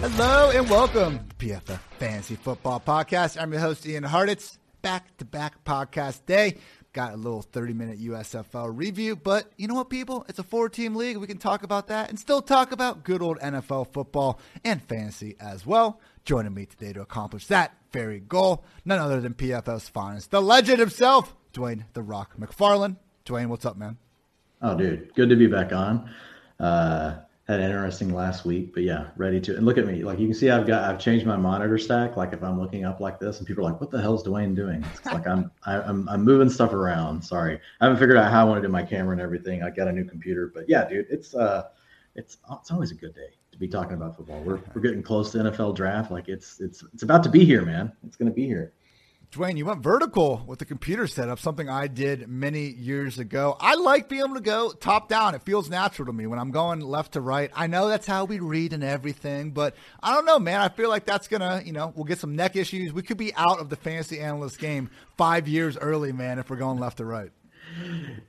Hello and welcome to PFF Fantasy Football Podcast. I'm your host, Ian Hart. It's back to back podcast day. Got a little 30 minute USFL review, but you know what, people? It's a four team league. We can talk about that and still talk about good old NFL football and fantasy as well. Joining me today to accomplish that very goal, none other than PFF's finest, the legend himself, Dwayne The Rock McFarland. Dwayne, what's up, man? Oh, dude, good to be back on. Uh, had an interesting last week, but yeah, ready to. And look at me, like you can see, I've got I've changed my monitor stack. Like if I'm looking up like this, and people are like, "What the hell's Dwayne doing?" It's like I'm I, am i am I'm moving stuff around. Sorry, I haven't figured out how I want to do my camera and everything. I got a new computer, but yeah, dude, it's uh, it's it's always a good day to be talking about football. We're we're getting close to NFL draft. Like it's it's it's about to be here, man. It's gonna be here. Dwayne, you went vertical with the computer setup, something I did many years ago. I like being able to go top down. It feels natural to me when I'm going left to right. I know that's how we read and everything, but I don't know, man. I feel like that's going to, you know, we'll get some neck issues. We could be out of the fantasy analyst game five years early, man, if we're going left to right.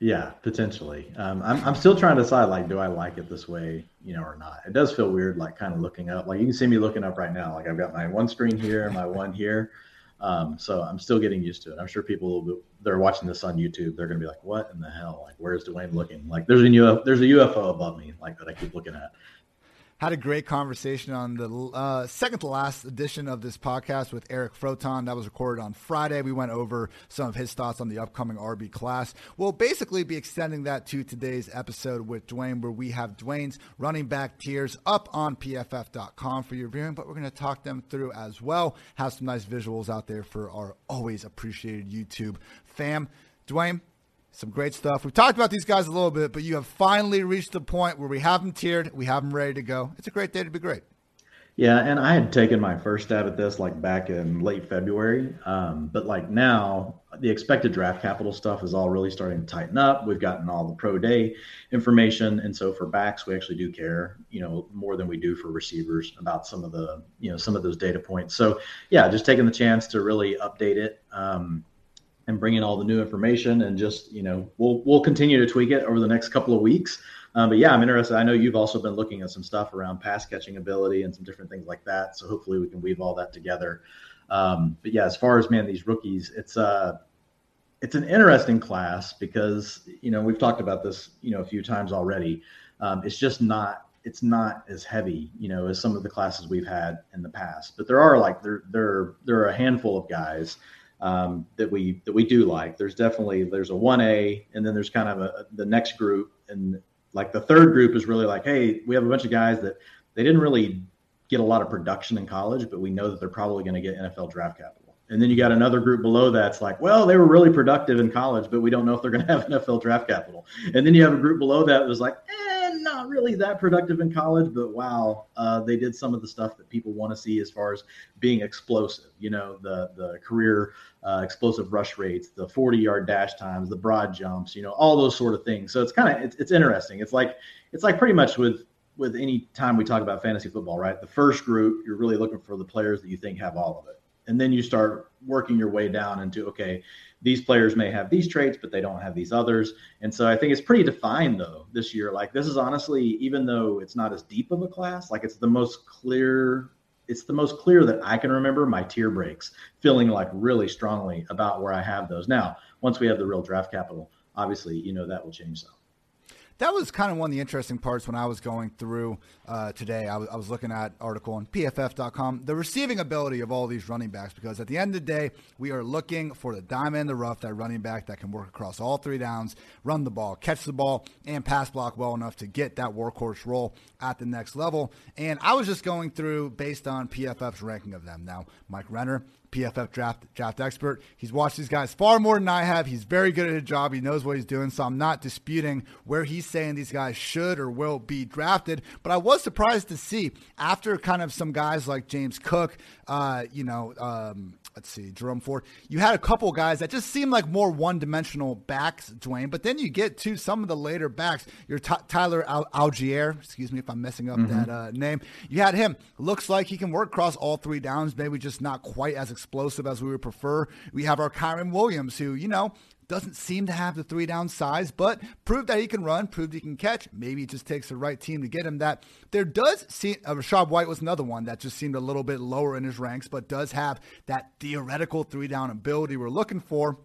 Yeah, potentially. Um, I'm, I'm still trying to decide, like, do I like it this way, you know, or not? It does feel weird, like, kind of looking up. Like, you can see me looking up right now. Like, I've got my one screen here, my one here. Um, so I'm still getting used to it. I'm sure people they're watching this on YouTube. They're going to be like, "What in the hell? Like, where's Dwayne looking? Like, there's a UFO, there's a UFO above me, like that I keep looking at." Had a great conversation on the uh, second to last edition of this podcast with Eric Froton. That was recorded on Friday. We went over some of his thoughts on the upcoming RB class. We'll basically be extending that to today's episode with Dwayne, where we have Dwayne's running back tiers up on pff.com for your viewing, but we're going to talk them through as well. Have some nice visuals out there for our always appreciated YouTube fam. Dwayne, some great stuff. We've talked about these guys a little bit, but you have finally reached the point where we have them tiered, we have them ready to go. It's a great day to be great. Yeah, and I had taken my first stab at this like back in late February, um, but like now the expected draft capital stuff is all really starting to tighten up. We've gotten all the pro day information, and so for backs, we actually do care, you know, more than we do for receivers about some of the, you know, some of those data points. So yeah, just taking the chance to really update it. Um, and bring in all the new information and just you know we'll we'll continue to tweak it over the next couple of weeks. Um, but yeah i'm interested. I know you've also been looking at some stuff around pass catching ability and some different things like that. So hopefully we can weave all that together. Um, but yeah as far as man these rookies it's uh it's an interesting class because you know we've talked about this you know a few times already. Um, it's just not it's not as heavy you know as some of the classes we've had in the past. But there are like there there there are a handful of guys um, that we that we do like. There's definitely there's a one A, and then there's kind of a the next group, and like the third group is really like, hey, we have a bunch of guys that they didn't really get a lot of production in college, but we know that they're probably going to get NFL draft capital. And then you got another group below that's like, well, they were really productive in college, but we don't know if they're going to have NFL draft capital. And then you have a group below that was like, eh, not really that productive in college, but wow, uh, they did some of the stuff that people want to see as far as being explosive. You know, the the career uh, explosive rush rates, the 40 yard dash times, the broad jumps. You know, all those sort of things. So it's kind of it's, it's interesting. It's like it's like pretty much with with any time we talk about fantasy football, right? The first group, you're really looking for the players that you think have all of it, and then you start working your way down into okay these players may have these traits, but they don't have these others. And so I think it's pretty defined though this year. Like this is honestly, even though it's not as deep of a class, like it's the most clear. It's the most clear that I can remember my tier breaks feeling like really strongly about where I have those. Now, once we have the real draft capital, obviously, you know, that will change some that was kind of one of the interesting parts when I was going through uh, today. I was, I was looking at article on PFF.com, the receiving ability of all these running backs, because at the end of the day, we are looking for the diamond in the rough, that running back that can work across all three downs, run the ball, catch the ball, and pass block well enough to get that workhorse role at the next level. And I was just going through based on PFF's ranking of them. Now, Mike Renner PFF draft draft expert. He's watched these guys far more than I have. He's very good at his job. He knows what he's doing. So I'm not disputing where he's saying these guys should or will be drafted. But I was surprised to see after kind of some guys like James Cook, uh, you know, um, let's see, Jerome Ford. You had a couple guys that just seemed like more one-dimensional backs, Dwayne, But then you get to some of the later backs. Your t- Tyler Al- Allgeier, excuse me if I'm messing up mm-hmm. that uh, name. You had him. Looks like he can work across all three downs. Maybe just not quite as explosive as we would prefer. We have our Kyren Williams, who you know Doesn't seem to have the three down size, but proved that he can run, proved he can catch. Maybe it just takes the right team to get him that. There does seem, uh, Rachaad White was another one that just seemed a little bit lower in his ranks, but does have that theoretical three down ability we're looking for.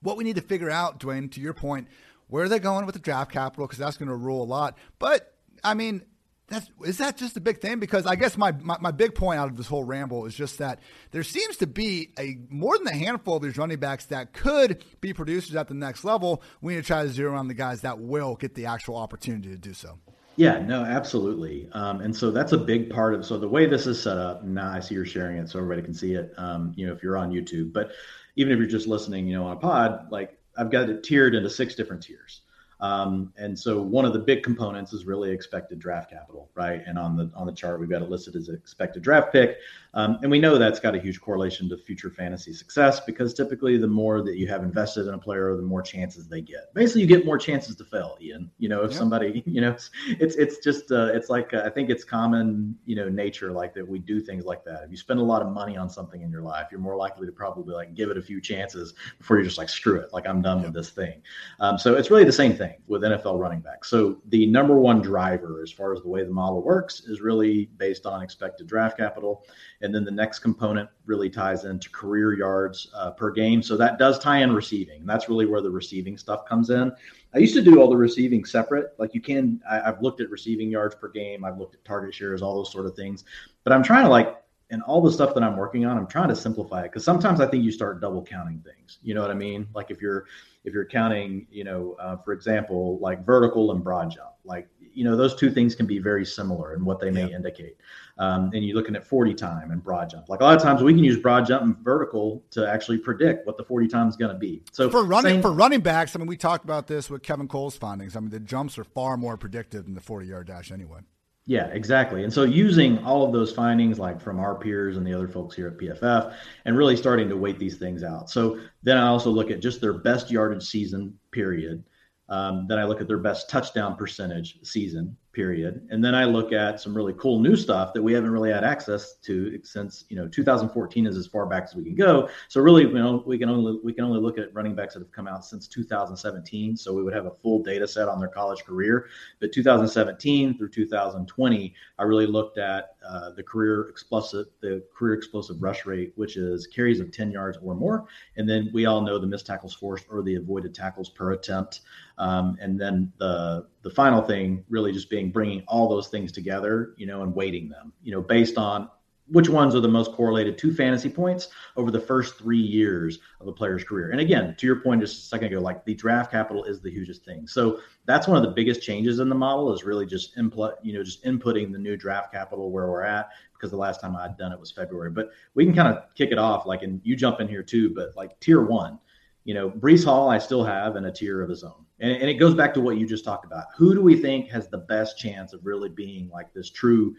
What we need to figure out, Dwayne, to your point, where are they going with the draft capital? Because that's going to rule a lot. But, I mean, that's is that just a big thing? Because I guess my, my, my, big point out of this whole ramble is just that there seems to be a more than a handful of these running backs that could be producers at the next level. We need to try to zero on the guys that will get the actual opportunity to do so. Yeah, no, absolutely. Um, and so that's a big part of so the way this is set up. Now I see you're sharing it, so everybody can see it. Um, you know, if you're on YouTube, but even if you're just listening, you know, on a pod, like I've got it tiered into six different tiers. Um, and so one of the big components is really expected draft capital, right? And on the on the chart, we've got it listed as expected draft pick. Um, and we know that's got a huge correlation to future fantasy success because typically the more that you have invested in a player, the more chances they get. Basically, you get more chances to fail, Ian. You know, if yeah. somebody, you know, it's it's, it's just uh, it's like uh, I think it's common, you know, nature like that we do things like that. If you spend a lot of money on something in your life, you're more likely to probably like give it a few chances before you're just like screw it, like I'm done yeah. with this thing. Um, so it's really the same thing with NFL running backs. So the number one driver as far as the way the model works is really based on expected draft capital. And then the next component really ties into career yards uh, per game. So that does tie in receiving. And that's really where the receiving stuff comes in. I used to do all the receiving separate. Like you can, I, I've looked at receiving yards per game, I've looked at target shares, all those sort of things. But I'm trying to like and all the stuff that I'm working on, I'm trying to simplify it because sometimes I think you start double counting things. You know what I mean? Like if you're if you're counting, you know, uh, for example, like vertical and broad jump, like you know those two things can be very similar in what they may yeah. indicate. Um, and you're looking at 40 time and broad jump. Like a lot of times we can use broad jump and vertical to actually predict what the 40 time is going to be. So for running same, for running backs, I mean, we talked about this with Kevin Cole's findings. I mean, the jumps are far more predictive than the 40 yard dash anyway. Yeah, exactly. And so using all of those findings, like from our peers and the other folks here at PFF, and really starting to weight these things out. So then I also look at just their best yardage season period. Um, then I look at their best touchdown percentage season period. And then I look at some really cool new stuff that we haven't really had access to since you know 2014 is as far back as we can go. So really, you know, we can only we can only look at running backs that have come out since 2017. So we would have a full data set on their college career. But 2017 through 2020, I really looked at uh, the career explosive the career explosive rush rate, which is carries of 10 yards or more. And then we all know the missed tackles forced or the avoided tackles per attempt. Um, and then the the final thing really just being bringing all those things together, you know, and weighting them, you know, based on which ones are the most correlated to fantasy points over the first three years of a player's career. And again, to your point just a second ago, like the draft capital is the hugest thing. So that's one of the biggest changes in the model is really just input, you know, just inputting the new draft capital where we're at because the last time I'd done it was February. But we can kind of kick it off, like, and you jump in here too, but like tier one, you know, Breece Hall, I still have in a tier of his own. And, and it goes back to what you just talked about. Who do we think has the best chance of really being like this true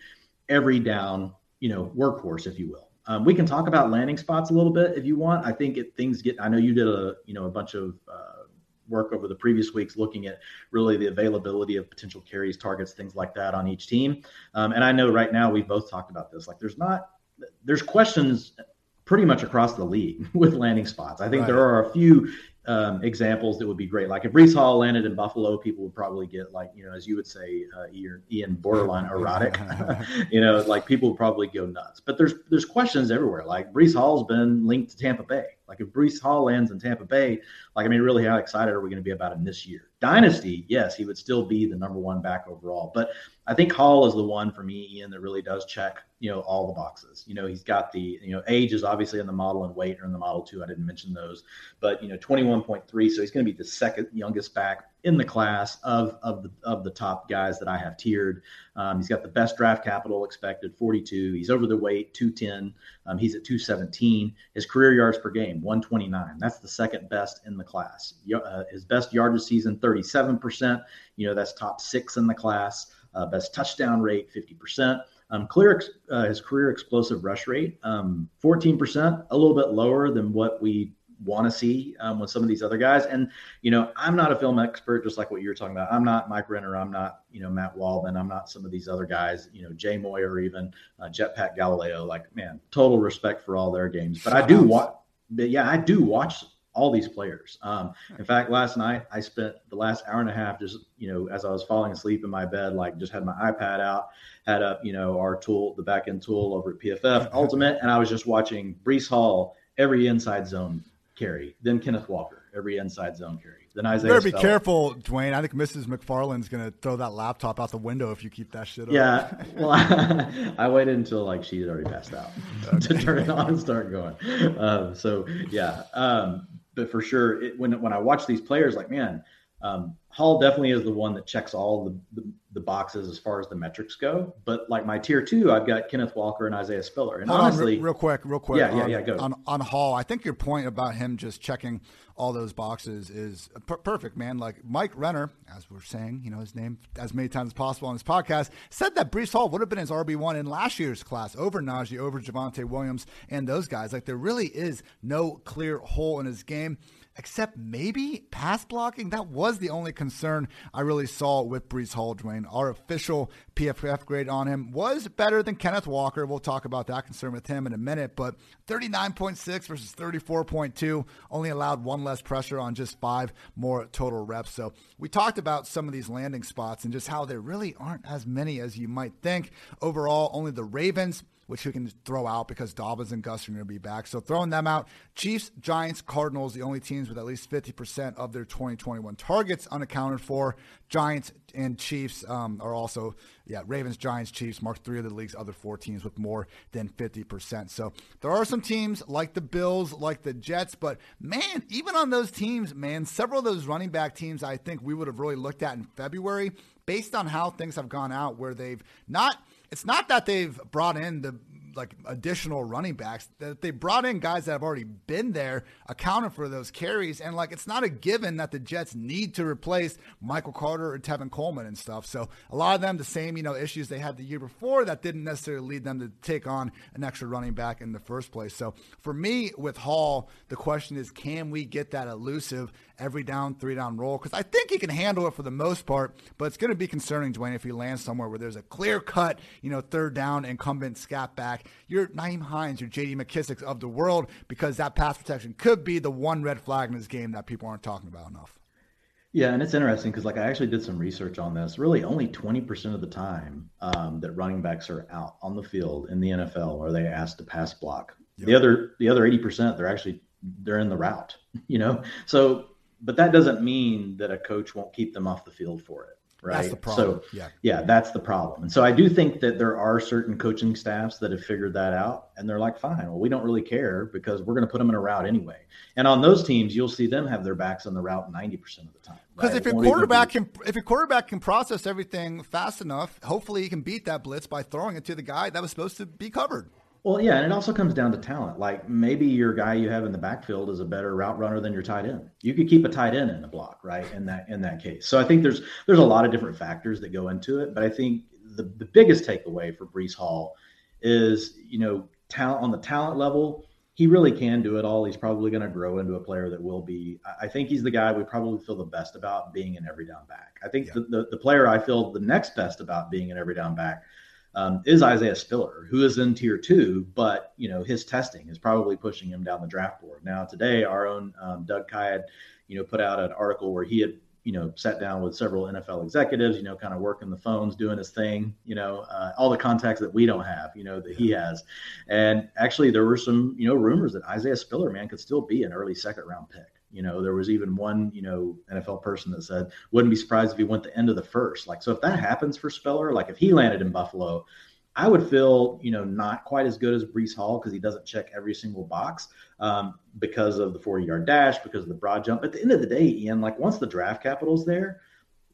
every down, you know, workhorse, if you will? Um, we can talk about landing spots a little bit if you want. I think it, things get. I know you did a you know a bunch of uh, work over the previous weeks looking at really the availability of potential carries, targets, things like that on each team. Um, and I know right now we've both talked about this. Like there's not there's questions pretty much across the league with landing spots. I think right. there are a few um, examples that would be great. Like if Breece Hall landed in Buffalo, people would probably get like, you know, as you would say, uh, Ian, borderline erotic. you know, like people would probably go nuts. But there's there's questions everywhere. Like Breece Hall's been linked to Tampa Bay. Like if Breece Hall lands in Tampa Bay, like I mean, really, how excited are we going to be about him this year? Dynasty, yes, he would still be the number one back overall. But I think Hall is the one for me, Ian, that really does check, you know, all the boxes. You know, he's got the, you know, age is obviously in the model and weight are in the model too. I didn't mention those, but you know, 21.3. So he's going to be the second youngest back in the class of of the of the top guys that I have tiered. Um, he's got the best draft capital expected, 42. He's over the weight, 210. Um, he's at 217. His career yards per game, 129. That's the second best in the class. Uh, his best yardage season, 37%. You know, that's top six in the class. Uh, best touchdown rate, 50%. Um, clear uh, his career explosive rush rate, um, 14%, a little bit lower than what we want to see um, with some of these other guys. And, you know, I'm not a film expert, just like what you were talking about. I'm not Mike Renner. I'm not, you know, Matt Waldman. I'm not some of these other guys, you know, Jay Moy or even uh, Jetpack Galileo. Like, man, total respect for all their games. But I do watch, but yeah, I do watch all these players. Um, in fact, last night I spent the last hour and a half just, you know, as I was falling asleep in my bed, like just had my iPad out, had up, you know, our tool, the back end tool over at PFF Ultimate, and I was just watching Breece Hall every inside zone carry, then Kenneth Walker every inside zone carry. Then Isaiah. You better be careful, Dwayne. I think Mrs. McFarland's going to throw that laptop out the window if you keep that shit yeah, up. Yeah. Well, I, waited until like she had already passed out okay. to turn it on and start going. Um, so yeah, um, but for sure, it, when when I watch these players, like man, um, Hall definitely is the one that checks all the, the, the, boxes as far as the metrics go. But like my tier two, I've got Kenneth Walker and Isaiah Spiller. And Hold honestly, on, real, quick, real quick. Yeah, yeah, yeah. Go on on Hall. I think your point about him just checking all those boxes is per- perfect, man. Like Mike Renner, as we're saying, you know his name as many times as possible on his podcast, said that Breece Hall would have been his RB one in last year's class over Najee, over Javonte Williams, and those guys. Like there really is no clear hole in his game except maybe pass blocking. That was the only concern I really saw with Breece Hall, Dwayne. Our official PFF grade on him was better than Kenneth Walker. We'll talk about that concern with him in a minute, but 39.6 versus 34.2 only allowed one less pressure on just five more total reps. So we talked about some of these landing spots and just how there really aren't as many as you might think. Overall, only the Ravens which we can throw out because Dobbins and Gus are going to be back. So throwing them out, Chiefs, Giants, Cardinals, the only teams with at least 50% of their 2021 targets unaccounted for. Giants and Chiefs um, are also, yeah, Ravens, Giants, Chiefs mark three of the league's other four teams with more than 50%. So there are some teams like the Bills, like the Jets, but man, even on those teams, man, several of those running back teams I think we would have really looked at in February based on how things have gone out where they've not – it's not that they've brought in the like additional running backs that they brought in guys that have already been there accounted for those carries and like it's not a given that the Jets need to replace Michael Carter or Tevin Coleman and stuff. So a lot of them the same you know issues they had the year before that didn't necessarily lead them to take on an extra running back in the first place. So for me with Hall the question is can we get that elusive every down, three down role because I think he can handle it for the most part. But it's going to be concerning, Dwayne, if he lands somewhere where there's a clear cut, you know, third down incumbent scat back. You're Nyheim Hines, you're J.D. McKissic of the world because that pass protection could be the one red flag in this game that people aren't talking about enough. Yeah, and it's interesting because like I actually did some research on this. Really, only 20% of the time um, that running backs are out on the field in the NFL are they asked to pass block. Yep. The other the other 80% they're actually they're in the route. You know, so but that doesn't mean that a coach won't keep them off the field for it. Right. That's the problem. So yeah, yeah, that's the problem. And so I do think that there are certain coaching staffs that have figured that out, and they're like, fine, well, we don't really care because we're going to put them in a route anyway. And on those teams, you'll see them have their backs on the route ninety percent of the time. Because right? if your quarterback be... can, if your quarterback can process everything fast enough, hopefully he can beat that blitz by throwing it to the guy that was supposed to be covered. Well, yeah, and it also comes down to talent. Like maybe your guy you have in the backfield is a better route runner than your tight end. You could keep a tight end in a block, right? In that in that case. So I think there's there's a lot of different factors that go into it, but I think the the biggest takeaway for Breece Hall is you know talent on the talent level. He really can do it all. He's probably going to grow into a player that will be. I think he's the guy we probably feel the best about being an every down back. I think yeah. the, the the player I feel the next best about being an every down back um, is Isaiah Spiller, who is in tier two, but you know his testing is probably pushing him down the draft board. Now today, our own um, Doug Kyed, you know, put out an article where he had you know sat down with several NFL executives, you know, kind of working the phones, doing his thing, you know, uh, all the contacts that we don't have, you know, that he has, and actually there were some you know rumors that Isaiah Spiller, man, could still be an early second round pick. You know, there was even one, you know, NFL person that said, wouldn't be surprised if he went the end of the first. Like, so if that happens for Spiller, like if he landed in Buffalo, I would feel, you know, not quite as good as Breece Hall because he doesn't check every single box um, because of the 40 yard dash, because of the broad jump. At the end of the day, Ian, like once the draft capital's there,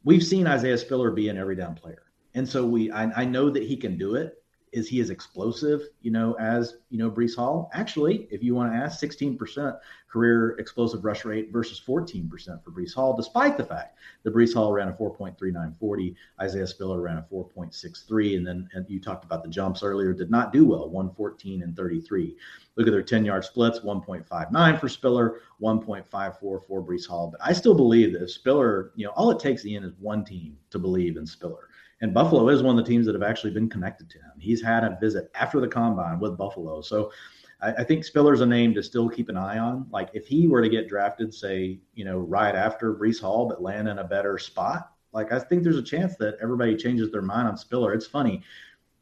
we've seen Isaiah Spiller be an every down player. And so we, I, I know that he can do it is he as explosive, you know, as you know, Breece Hall? Actually, if you want to ask, 16% career explosive rush rate versus 14% for Breece Hall, despite the fact that Breece Hall ran a 4.3940, Isaiah Spiller ran a 4.63, and then and you talked about the jumps earlier, did not do well, 114 and 33. Look at their 10 yard splits 1.59 for Spiller, 1.54 for Breece Hall. But I still believe that if Spiller, you know, all it takes, Ian, is one team to believe in Spiller. And Buffalo is one of the teams that have actually been connected to him. He's had a visit after the combine with Buffalo. So I, I, think Spiller's a name to still keep an eye on. Like if he were to get drafted, say, you know, right after Breece Hall, but land in a better spot, like I think there's a chance that everybody changes their mind on Spiller. It's funny.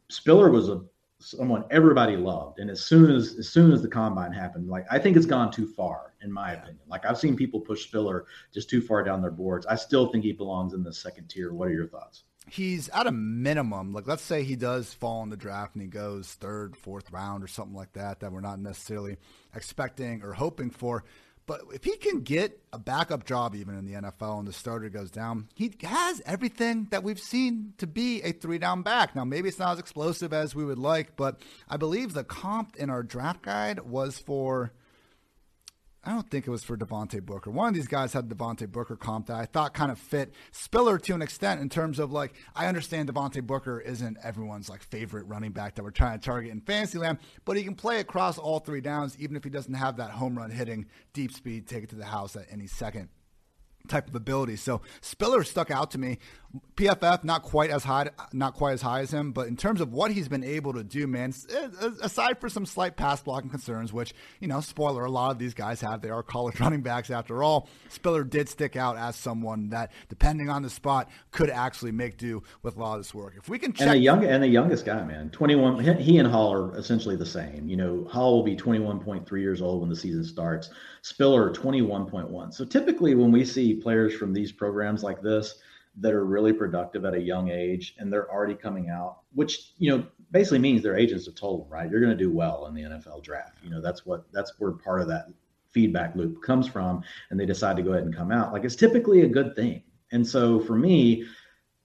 Spiller was a someone everybody loved, and as soon as as soon as the combine happened, like I think it's gone too far, in my opinion. Like I've seen people push Spiller just too far down their boards. I still think he belongs in the second tier. What are your thoughts? He's at a minimum, like let's say he does fall in the draft and he goes third, fourth round or something like that, that we're not necessarily expecting or hoping for. But if he can get a backup job even in the NFL and the starter goes down, he has everything that we've seen to be a three down back. Now, maybe it's not as explosive as we would like, but I believe the comp in our draft guide was for I don't think it was for Devontae Booker. One of these guys had Devontae Booker comp that I thought kind of fit Spiller to an extent in terms of like I understand Devontae Booker isn't everyone's like favorite running back that we're trying to target in Fantasyland, but he can play across all three downs even if he doesn't have that home run hitting deep speed, take it to the house at any second type of ability. So Spiller stuck out to me. PFF not quite as high, not quite as high as him, but in terms of what he's been able to do, man. Eh, eh, aside for some slight pass blocking concerns, which you know, spoiler, a lot of these guys have. They are college running backs after all. Spiller did stick out as someone that, depending on the spot, could actually make do with a lot of this work. If we can check and the young and the youngest guy, man, twenty one. He and Hall are essentially the same. You know, Hall will be twenty one point three years old when the season starts. Spiller twenty one point one. So typically, when we see players from these programs like this that are really productive at a young age and they're already coming out, which, you know, basically means their agents have told them, right, you're going to do well in the NFL draft. You know, that's what, that's where part of that feedback loop comes from. And they decide to go ahead and come out. Like it's typically a good thing. And so for me,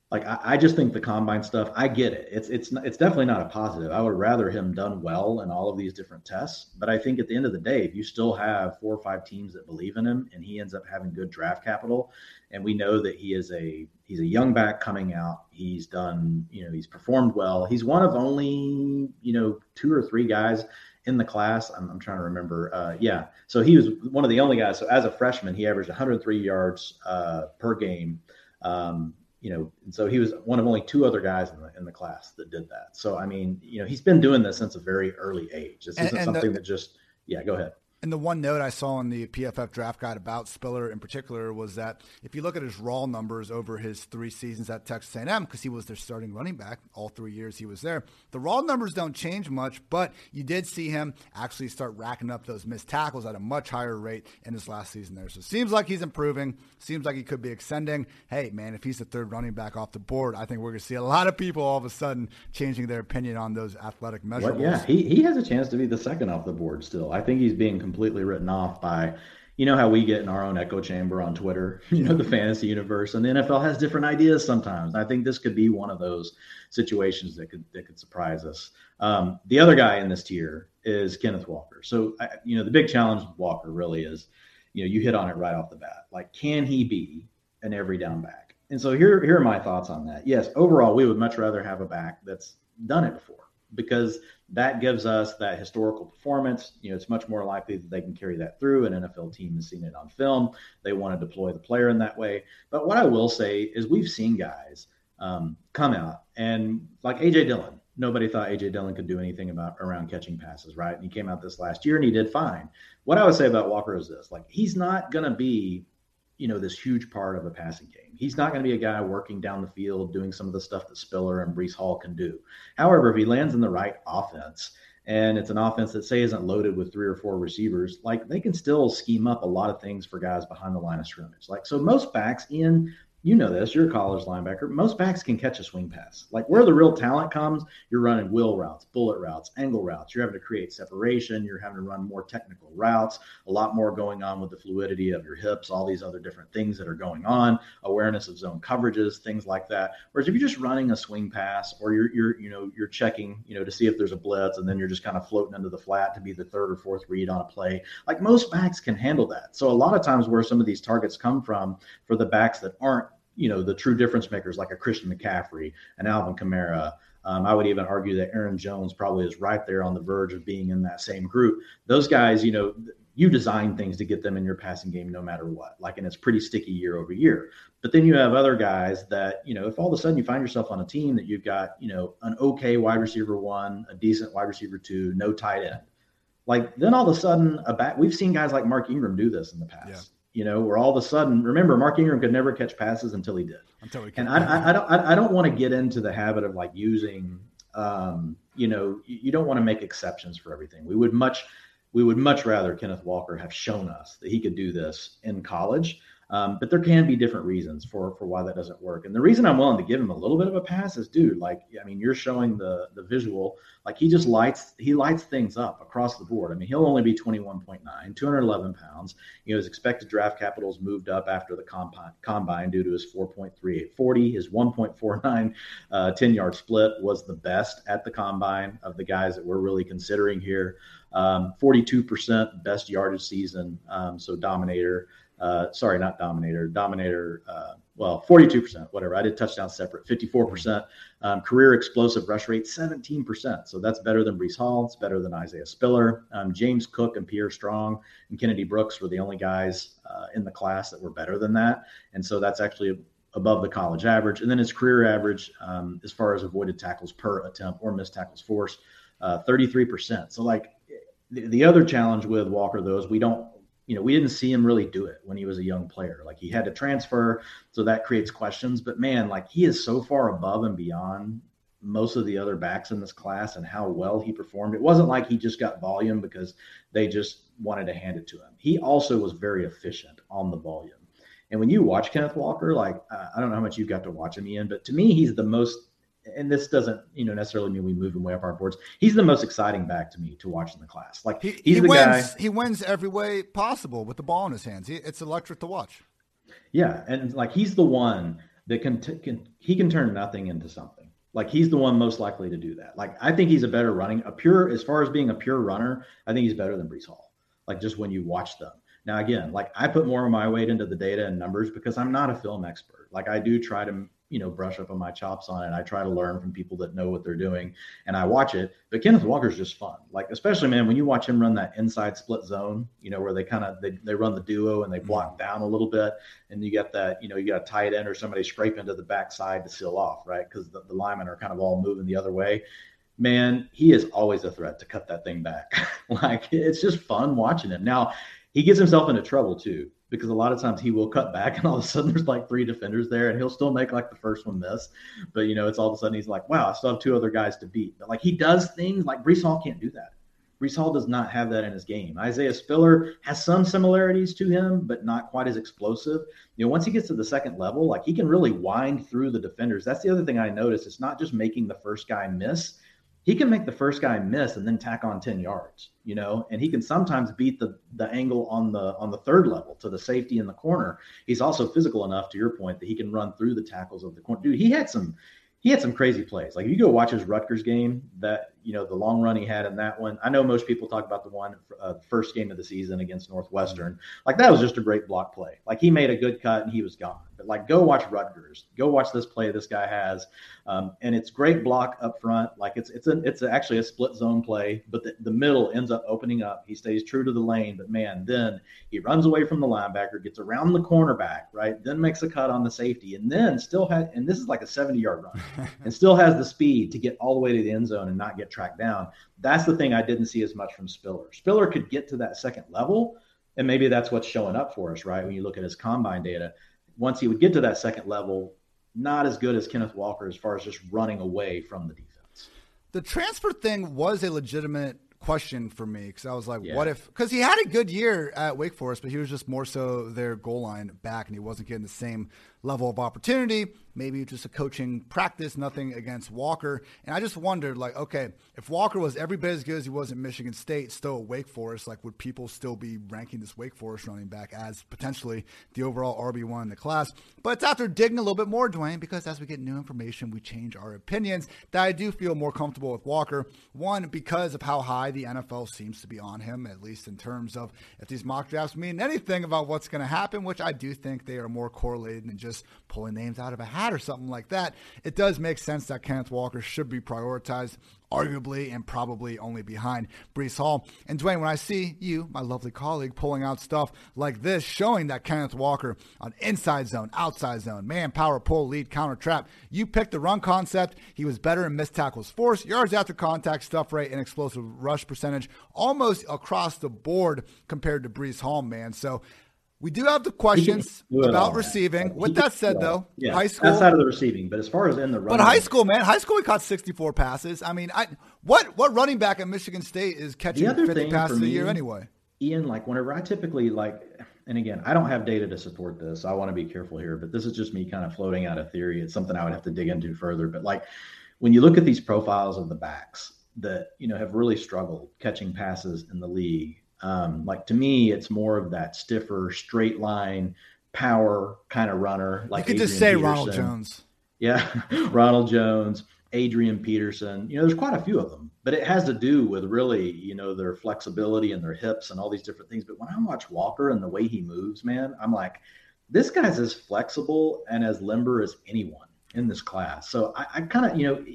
like I, I, just think the combine stuff, I get it. It's it's it's definitely not a positive. I would rather him done well in all of these different tests. But I think at the end of the day, if you still have four or five teams that believe in him and he ends up having good draft capital, and we know that he is a he's a young back coming out, he's done, you know, he's performed well. He's one of only, you know, two or three guys in the class. I'm, I'm trying to remember. Uh, yeah. So he was one of the only guys. So as a freshman, he averaged 103 yards uh, per game. Um, you know, and so he was one of only two other guys in the in the class that did that. So I mean, you know, he's been doing this since a very early age. This isn't and something the, that just yeah. Go ahead. And the one note I saw in the PFF draft guide about Spiller in particular was that if you look at his raw numbers over his three seasons at Texas A&M, because he was their starting running back all three years he was there, the raw numbers don't change much. But you did see him actually start racking up those missed tackles at a much higher rate in his last season there. So it seems like he's improving. Seems like he could be extending. Hey, man, if he's the third running back off the board, I think we're going to see a lot of people all of a sudden changing their opinion on those athletic measures. Well, yeah, he, he has a chance to be the second off the board still. I think he's being completely written off by you know how we get in our own echo chamber on Twitter, you know, the fantasy universe, and the NFL has different ideas sometimes. I think this could be one of those situations that could that could surprise us. Um, the other guy in this tier is Kenneth Walker. So, I, you know, the big challenge with Walker really is, you know, you hit on it right off the bat. Like, can he be an every down back? And so here, here are my thoughts on that. Yes, overall, we would much rather have a back that's done it before because that gives us that historical performance. You know, it's much more likely that they can carry that through. An NFL team has seen it on film. They want to deploy the player in that way. But what I will say is we've seen guys um, come out and like AJ Dillon. Nobody thought AJ Dillon could do anything about around catching passes, right? And he came out this last year and he did fine. What I would say about Walker is this: like he's not going to be you know, this huge part of a passing game. He's not going to be a guy working down the field doing some of the stuff that Spiller and Breece Hall can do. However, if he lands in the right offense and it's an offense that say isn't loaded with three or four receivers, like they can still scheme up a lot of things for guys behind the line of scrimmage. Like so most backs in you know this, you're a college linebacker. Most backs can catch a swing pass. Like where the real talent comes, you're running wheel routes, bullet routes, angle routes. You're having to create separation. You're having to run more technical routes, a lot more going on with the fluidity of your hips, all these other different things that are going on, awareness of zone coverages, things like that. Whereas if you're just running a swing pass or you're, you're, you know, you're checking, you know, to see if there's a blitz and then you're just kind of floating into the flat to be the third or fourth read on a play, like most backs can handle that. So a lot of times where some of these targets come from for the backs that aren't you know the true difference makers like a Christian McCaffrey and Alvin Kamara. Um, I would even argue that Aaron Jones probably is right there on the verge of being in that same group. Those guys, you know, you design things to get them in your passing game no matter what. Like, and it's pretty sticky year over year. But then you have other guys that, you know, if all of a sudden you find yourself on a team that you've got, you know, an okay wide receiver one, a decent wide receiver two, no tight end, Like then all of a sudden, a back, we've seen guys like Mark Ingram do this in the past. Yeah. You know, where all of a sudden, remember, Mark Ingram could never catch passes until he did. Until he and I, I, I, don't, I, I don't want to get into the habit of like using, um, you know, you don't want to make exceptions for everything. We would much, we would much rather Kenneth Walker have shown us that he could do this in college um, but there can be different reasons for for why that doesn't work. And the reason I'm willing to give him a little bit of a pass is, dude, like I mean, you're showing the the visual, like he just lights he lights things up across the board. I mean, he'll only be 21.9, 211 pounds. You know, his expected draft capitals moved up after the combine, combine due to his 4.3840. His 1.49 uh, 10 yard split was the best at the combine of the guys that we're really considering here. Um, 42% best yardage season, um, so dominator uh, sorry, not Dominator, Dominator, uh, well, 42%, whatever. I did touchdown separate, 54%. Um, career explosive rush rate, 17%. So that's better than Breece Hall. It's better than Isaiah Spiller. Um, James Cook and Pierre Strong and Kennedy Brooks were the only guys uh, in the class that were better than that. And so that's actually above the college average. And then his career average, um, as far as avoided tackles per attempt or missed tackles force, uh, 33%. So, like, the other challenge with Walker, though, is we don't you know, we didn't see him really do it when he was a young player. Like he had to transfer, so that creates questions. But man, like he is so far above and beyond most of the other backs in this class and how well he performed. It wasn't like he just got volume because they just wanted to hand it to him. He also was very efficient on the volume. And when you watch Kenneth Walker, like uh, I don't know how much you've got to watch him, Ian, but to me, he's the most and this doesn't you know necessarily mean we move him way up our boards. He's the most exciting back to me to watch in the class. Like he, he's he the wins, guy. He wins every way possible with the ball in his hands. He, it's electric to watch. Yeah, and like he's the one that can, t- can he can turn nothing into something. Like he's the one most likely to do that. Like I think he's a better running a pure as far as being a pure runner. I think he's better than Breece Hall. Like just when you watch them. Now again, like I put more of my weight into the data and numbers because I'm not a film expert. Like I do try to you know brush up on my chops on it. I try to learn from people that know what they're doing, and I watch it. But Kenneth Walker's just fun. Like especially man, when you watch him run that inside split zone, you know where they kind of they, they run the duo and they block mm-hmm. down a little bit, and you get that you know you got a tight end or somebody scrape into the backside to seal off, right? Because the, the linemen are kind of all moving the other way. Man, he is always a threat to cut that thing back. like it's just fun watching him. Now he gets himself into trouble too because a lot of times he will cut back and all of a sudden there's like three defenders there and he'll still make like the first one miss. But you know, it's all of a sudden he's like, wow, I still have two other guys to beat. But like he does things like Breece Hall can't do that. Breece Hall does not have that in his game. Isaiah Spiller has some similarities to him, but not quite as explosive. You know, once he gets to the second level, like he can really wind through the defenders. That's the other thing I noticed. It's not just making the first guy miss he can make the first guy miss and then tack on 10 yards you know and he can sometimes beat the the angle on the on the third level to the safety in the corner he's also physical enough to your point that he can run through the tackles of the corner dude he had some he had some crazy plays. Like if you go watch his Rutgers game, that you know the long run he had in that one. I know most people talk about the one uh, first game of the season against Northwestern. Like that was just a great block play. Like he made a good cut and he was gone. Like go watch Rutgers. Go watch this play this guy has, um, and it's great block up front. Like it's it's a it's actually a split zone play, but the, the middle ends up opening up. He stays true to the lane, but man, then he runs away from the linebacker, gets around the cornerback, right? Then makes a cut on the safety, and then still has and this is like a 70 yard run. and still has the speed to get all the way to the end zone and not get tracked down. That's the thing I didn't see as much from Spiller. Spiller could get to that second level, and maybe that's what's showing up for us, right? When you look at his combine data, once he would get to that second level, not as good as Kenneth Walker as far as just running away from the defense. The transfer thing was a legitimate question for me because I was like, yeah. what if? Because he had a good year at Wake Forest, but he was just more so their goal line back, and he wasn't getting the same level of opportunity maybe just a coaching practice, nothing against Walker. And I just wondered, like, okay, if Walker was every bit as good as he was at Michigan State, still at Wake Forest, like, would people still be ranking this Wake Forest running back as potentially the overall RB1 in the class? But it's after digging a little bit more, Dwayne, because as we get new information, we change our opinions, that I do feel more comfortable with Walker. One, because of how high the NFL seems to be on him, at least in terms of if these mock drafts mean anything about what's going to happen, which I do think they are more correlated than just pulling names out of a hat or something like that, it does make sense that Kenneth Walker should be prioritized arguably and probably only behind Breece Hall. And Dwayne, when I see you, my lovely colleague, pulling out stuff like this, showing that Kenneth Walker on inside zone, outside zone, man, power pull, lead, counter trap, you picked the run concept. He was better in missed tackles force, yards after contact, stuff rate, and explosive rush percentage almost across the board compared to Breece Hall, man. So we do have the questions about receiving. With that said, though, yeah, high school outside of the receiving, but as far as in the running, but high school, man, high school, we caught sixty-four passes. I mean, I what what running back at Michigan State is catching fifty passes a year anyway? Ian, like whenever I typically like, and again, I don't have data to support this. So I want to be careful here, but this is just me kind of floating out a theory. It's something I would have to dig into further. But like, when you look at these profiles of the backs that you know have really struggled catching passes in the league um, like to me, it's more of that stiffer, straight line, power kind of runner. Like you could just say Peterson. Ronald Jones. Yeah, Ronald Jones, Adrian Peterson. You know, there's quite a few of them, but it has to do with really, you know, their flexibility and their hips and all these different things. But when I watch Walker and the way he moves, man, I'm like, this guy's as flexible and as limber as anyone in this class. So I, I kind of, you know,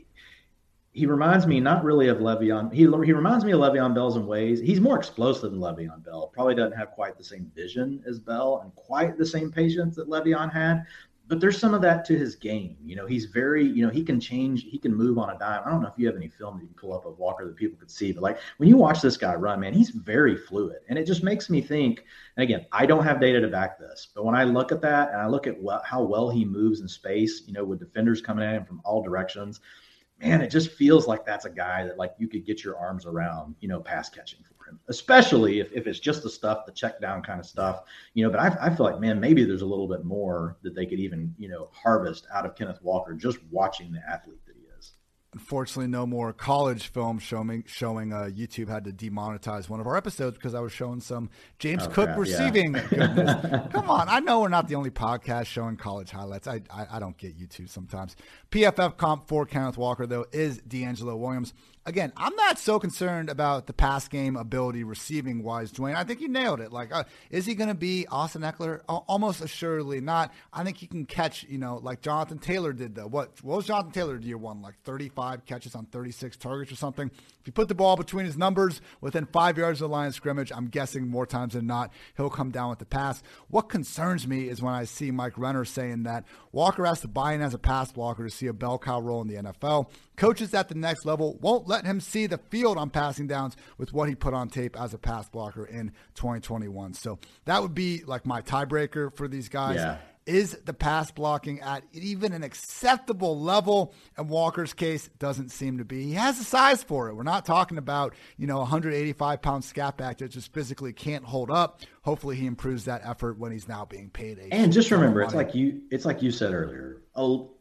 he reminds me not really of Le'Veon. He, he reminds me of Le'Veon Bell's in ways. He's more explosive than Le'Veon Bell. Probably doesn't have quite the same vision as Bell and quite the same patience that Le'Veon had. But there's some of that to his game. You know, he's very, you know, he can change, he can move on a dime. I don't know if you have any film that you can pull up of Walker that people could see, but like when you watch this guy run, man, he's very fluid. And it just makes me think, and again, I don't have data to back this, but when I look at that and I look at how well he moves in space, you know, with defenders coming at him from all directions, man, it just feels like that's a guy that like you could get your arms around, you know, pass catching for him, especially if, if it's just the stuff, the check down kind of stuff, you know, but I, I feel like, man, maybe there's a little bit more that they could even, you know, harvest out of Kenneth Walker just watching the athlete Unfortunately, no more college film showing. Showing uh, YouTube had to demonetize one of our episodes because I was showing some James oh, Cook crap, receiving. Yeah. Come on, I know we're not the only podcast showing college highlights. I, I, I don't get YouTube sometimes. PFF comp for Kenneth Walker though is DeAngelo Williams again, I'm not so concerned about the pass game ability receiving wise, Dwayne. I think you nailed it. Like, uh, is he going to be Austin Ekeler? Almost assuredly not. I think he can catch, you know, like Jonathan Taylor did, though. What, what was Jonathan Taylor year one? Like 35 catches on 36 targets or something? If you put the ball between his numbers within five yards of the line of scrimmage, I'm guessing more times than not, he'll come down with the pass. What concerns me is when I see Mike Renner saying that Walker has to buy in as a pass blocker to see a bell cow role in the NFL. Coaches at the next level won't let him see the field on passing downs with what he put on tape as a pass blocker in 2021. So that would be like my tiebreaker for these guys. Yeah. Is the pass blocking at even an acceptable level? In Walker's case, doesn't seem to be. He has the size for it. We're not talking about, you know, 185 pound scat back that just physically can't hold up. Hopefully he improves that effort when he's now being paid. and just remember, it's like you it's like you said earlier. Oh,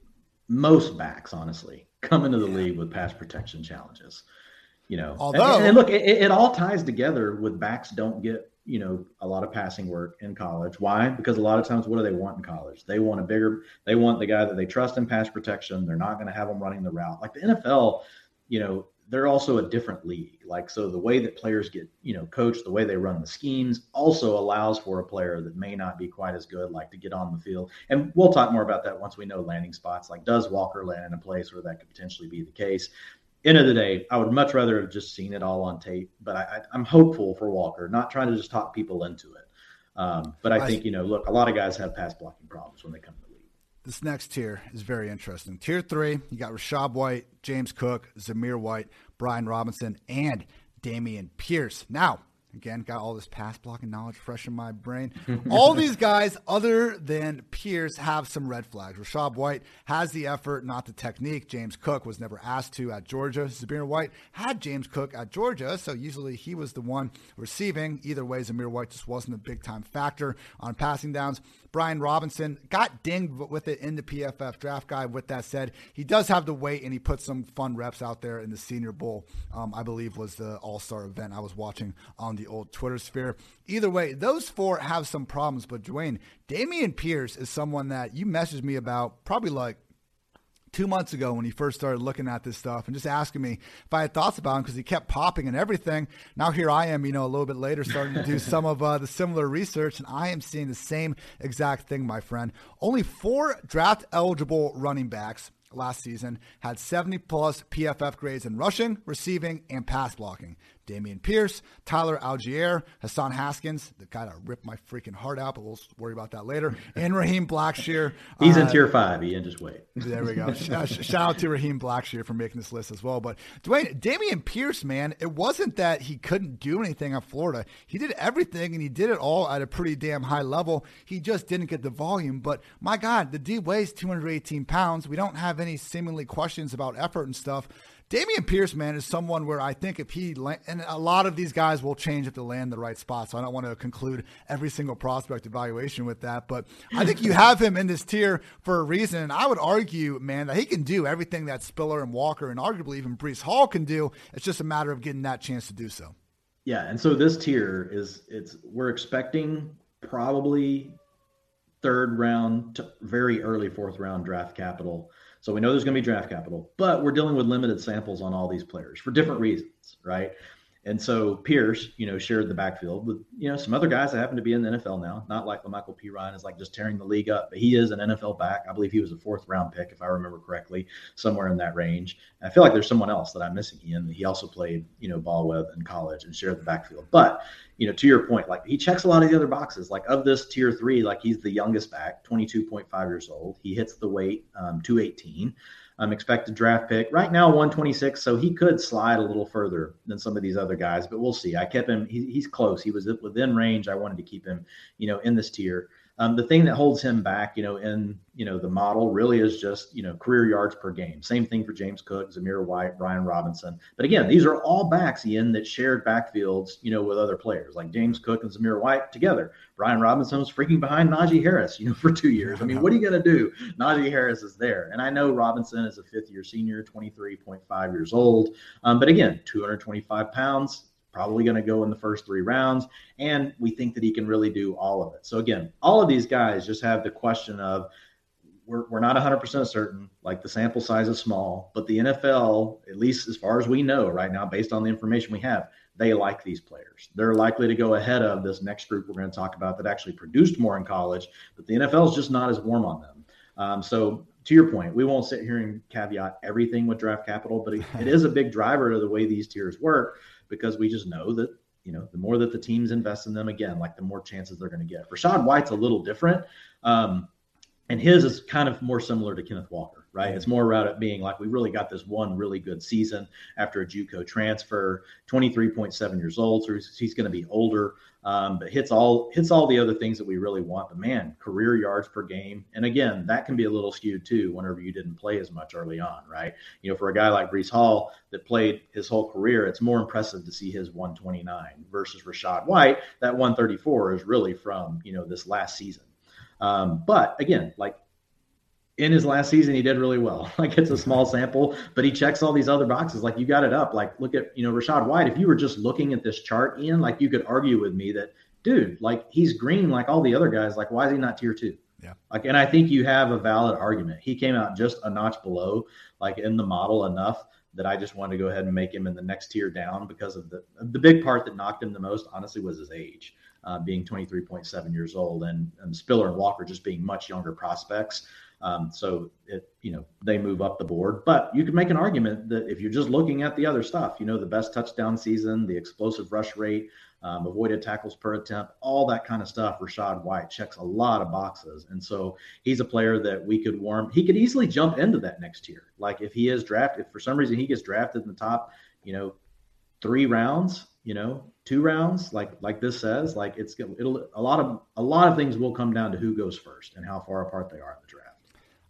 most backs, honestly, come into the yeah. league with pass protection challenges. You know, although and, and look, it, it, all ties together with backs don't get you know a lot of passing work in college. Why? Because a lot of times, what do they want in college? They want a bigger. They want the guy that they trust in pass protection. They're not going to have them running the route like the NFL. You know, they're also a different league. Like so, the way that players get you know coached, the way they run the schemes, also allows for a player that may not be quite as good, like to get on the field. And we'll talk more about that once we know landing spots. Like, does Walker land in a place where that could potentially be the case? end of the day, I would much rather have just seen it all on tape. But I, am hopeful for Walker, not trying to just talk people into it. Um, but I think you know, look, a lot of guys have pass blocking problems when they come to the league. This next tier is very interesting. Tier three, you got Rachaad White, James Cook, Zamir White, Brian Robinson, and Dameon Pierce. Now, Again, got all this pass blocking knowledge fresh in my brain. all these guys, other than Pierce, have some red flags. Rachaad White has the effort, not the technique. James Cook was never asked to at Georgia. Zamir White had James Cook at Georgia, so usually he was the one receiving. Either way, Zamir White just wasn't a big time factor on passing downs. Brian Robinson got dinged with it in the PFF draft guide. With that said, he does have the weight and he put some fun reps out there in the Senior Bowl, um, I believe was the All Star event I was watching on the old Twitter sphere. Either way, those four have some problems, but Dwayne, Dameon Pierce is someone that you messaged me about probably like two months ago when he first started looking at this stuff and just asking me if I had thoughts about him because he kept popping and everything. Now here I am, you know, a little bit later starting to do some of uh, the similar research, and I am seeing the same exact thing, my friend. Only four draft eligible running backs last season had 70 plus PFF grades in rushing, receiving, and pass blocking. Dameon Pierce, Tyler Allgeier, Hassan Haskins, the kind of ripped my freaking heart out, but we'll worry about that later. And Raheem Blackshear. He's uh, in tier five. Ian, just wait. There we go. Shout out to Raheem Blackshear for making this list as well. But Dwayne, Dameon Pierce, man, it wasn't that he couldn't do anything at Florida. He did everything and he did it all at a pretty damn high level. He just didn't get the volume. But my God, the D weighs 218 pounds. We don't have any seemingly questions about effort and stuff. Dameon Pierce, man, is someone where I think if he and a lot of these guys will change if they land the right spot. So I don't want to conclude every single prospect evaluation with that, but I think you have him in this tier for a reason. And I would argue, man, that he can do everything that Spiller and Walker and arguably even Breece Hall can do. It's just a matter of getting that chance to do so. Yeah, and so this tier is it's we're expecting probably third round to very early fourth round draft capital so we know there's going to be draft capital, but we're dealing with limited samples on all these players for different reasons, right? And so Pierce, you know, shared the backfield with, you know, some other guys that happen to be in the NFL now. Not like La'Mical Perine is like just tearing the league up, but he is an NFL back. I believe he was a fourth round pick, if I remember correctly, somewhere in that range. I feel like there's someone else that I'm missing. Ian, he also played, you know, ball with in college and shared the backfield. But, you know, to your point, like he checks a lot of the other boxes. Like of this tier three, like he's the youngest back, 22.5 years old. He hits the weight, um, 218 um, expected draft pick. Right now, 126, so he could slide a little further than some of these other guys, but we'll see. I kept him, he, he's close. He was within range. I wanted to keep him, you know, in this tier. Um, the thing that holds him back, you know, in you know the model really is just you know career yards per game. Same thing for James Cook, Zamir White, Brian Robinson. But again, these are all backs, Ian, that shared backfields, you know, with other players like James Cook and Zamir White together. Brian Robinson was freaking behind Najee Harris, you know, for two years. I mean, what are you to do? Najee Harris is there, and I know Robinson is a fifth-year senior, 23.5 years old. Um, but again, 225 pounds probably going to go in the first three rounds. And we think that he can really do all of it. So, again, all of these guys just have the question of we're, we're not 100% certain. Like the sample size is small, but the NFL, at least as far as we know right now, based on the information we have, they like these players. They're likely to go ahead of this next group we're going to talk about that actually produced more in college, but the NFL is just not as warm on them. Um, so to your point, we won't sit here and caveat everything with draft capital, but it, it is a big driver to the way these tiers work because we just know that you know the more that the teams invest in them again like the more chances they're going to get. Rachaad white's a little different um, and his is kind of more similar to kenneth walker right it's more about it being like we really got this one really good season after a juco transfer 23.7 years old so he's, he's going to be older um, but hits all hits all the other things that we really want. But man, career yards per game, and again, that can be a little skewed too. Whenever you didn't play as much early on, right? You know, for a guy like Breece Hall that played his whole career, it's more impressive to see his 129 versus Rachaad White. That 134 is really from you know this last season. Um, but again, like in his last season, he did really well. Like it's a small sample, but he checks all these other boxes. Like you got it up. Like look at, you know, Rachaad White. If you were just looking at this chart, Ian, like you could argue with me that, dude, like he's green like all the other guys. Like why is he not tier two? Yeah. Like, and I think you have a valid argument. He came out just a notch below, like in the model enough that I just wanted to go ahead and make him in the next tier down because of the the big part that knocked him the most, honestly, was his age, uh, being 23.7 years old, and, and Spiller and Walker just being much younger prospects. Um, so it, you know, they move up the board. But you could make an argument that if you're just looking at the other stuff, you know, the best touchdown season, the explosive rush rate, um, avoided tackles per attempt, all that kind of stuff. Rachaad White checks a lot of boxes, and so he's a player that we could warm. He could easily jump into that next year. Like if he is drafted, if for some reason he gets drafted in the top, you know, three rounds, you know, two rounds, like like this says, like it's it'll a lot of a lot of things will come down to who goes first and how far apart they are in the draft.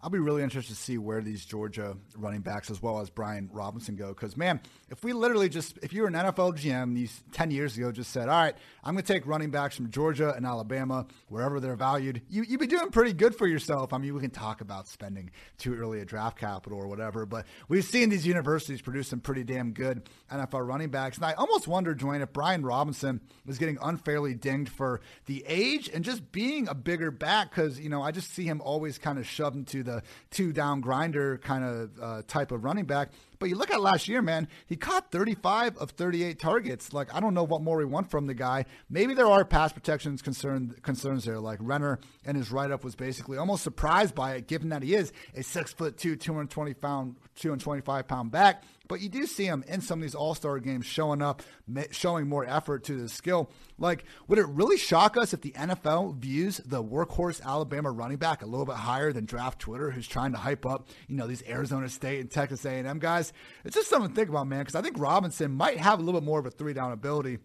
I'll be really interested to see where these Georgia running backs as well as Brian Robinson go. Because, man, if we literally just, if you were an NFL GM these 10 years ago, just said, all right, I'm going to take running backs from Georgia and Alabama, wherever they're valued, you, you'd be doing pretty good for yourself. I mean, we can talk about spending too early a draft capital or whatever, but we've seen these universities produce some pretty damn good NFL running backs. And I almost wonder, Dwayne, if Brian Robinson was getting unfairly dinged for the age and just being a bigger back because, you know, I just see him always kind of shoved into the the two down grinder kind of uh, type of running back. But you look at last year, man, he caught 35 of 38 targets. Like, I don't know what more we want from the guy. Maybe there are pass protections concern, concerns there. Like, Renner and his write up was basically almost surprised by it, given that he is a six foot two, 220 pound, 225 pound back. But you do see him in some of these All Star games showing up, showing more effort to the skill. Like, would it really shock us if the NFL views the workhorse Alabama running back a little bit higher than Draft Twitter, who's trying to hype up, you know, these Arizona State and Texas A&M guys? It's just something to think about, man. Because I think Robinson might have a little bit more of a three down ability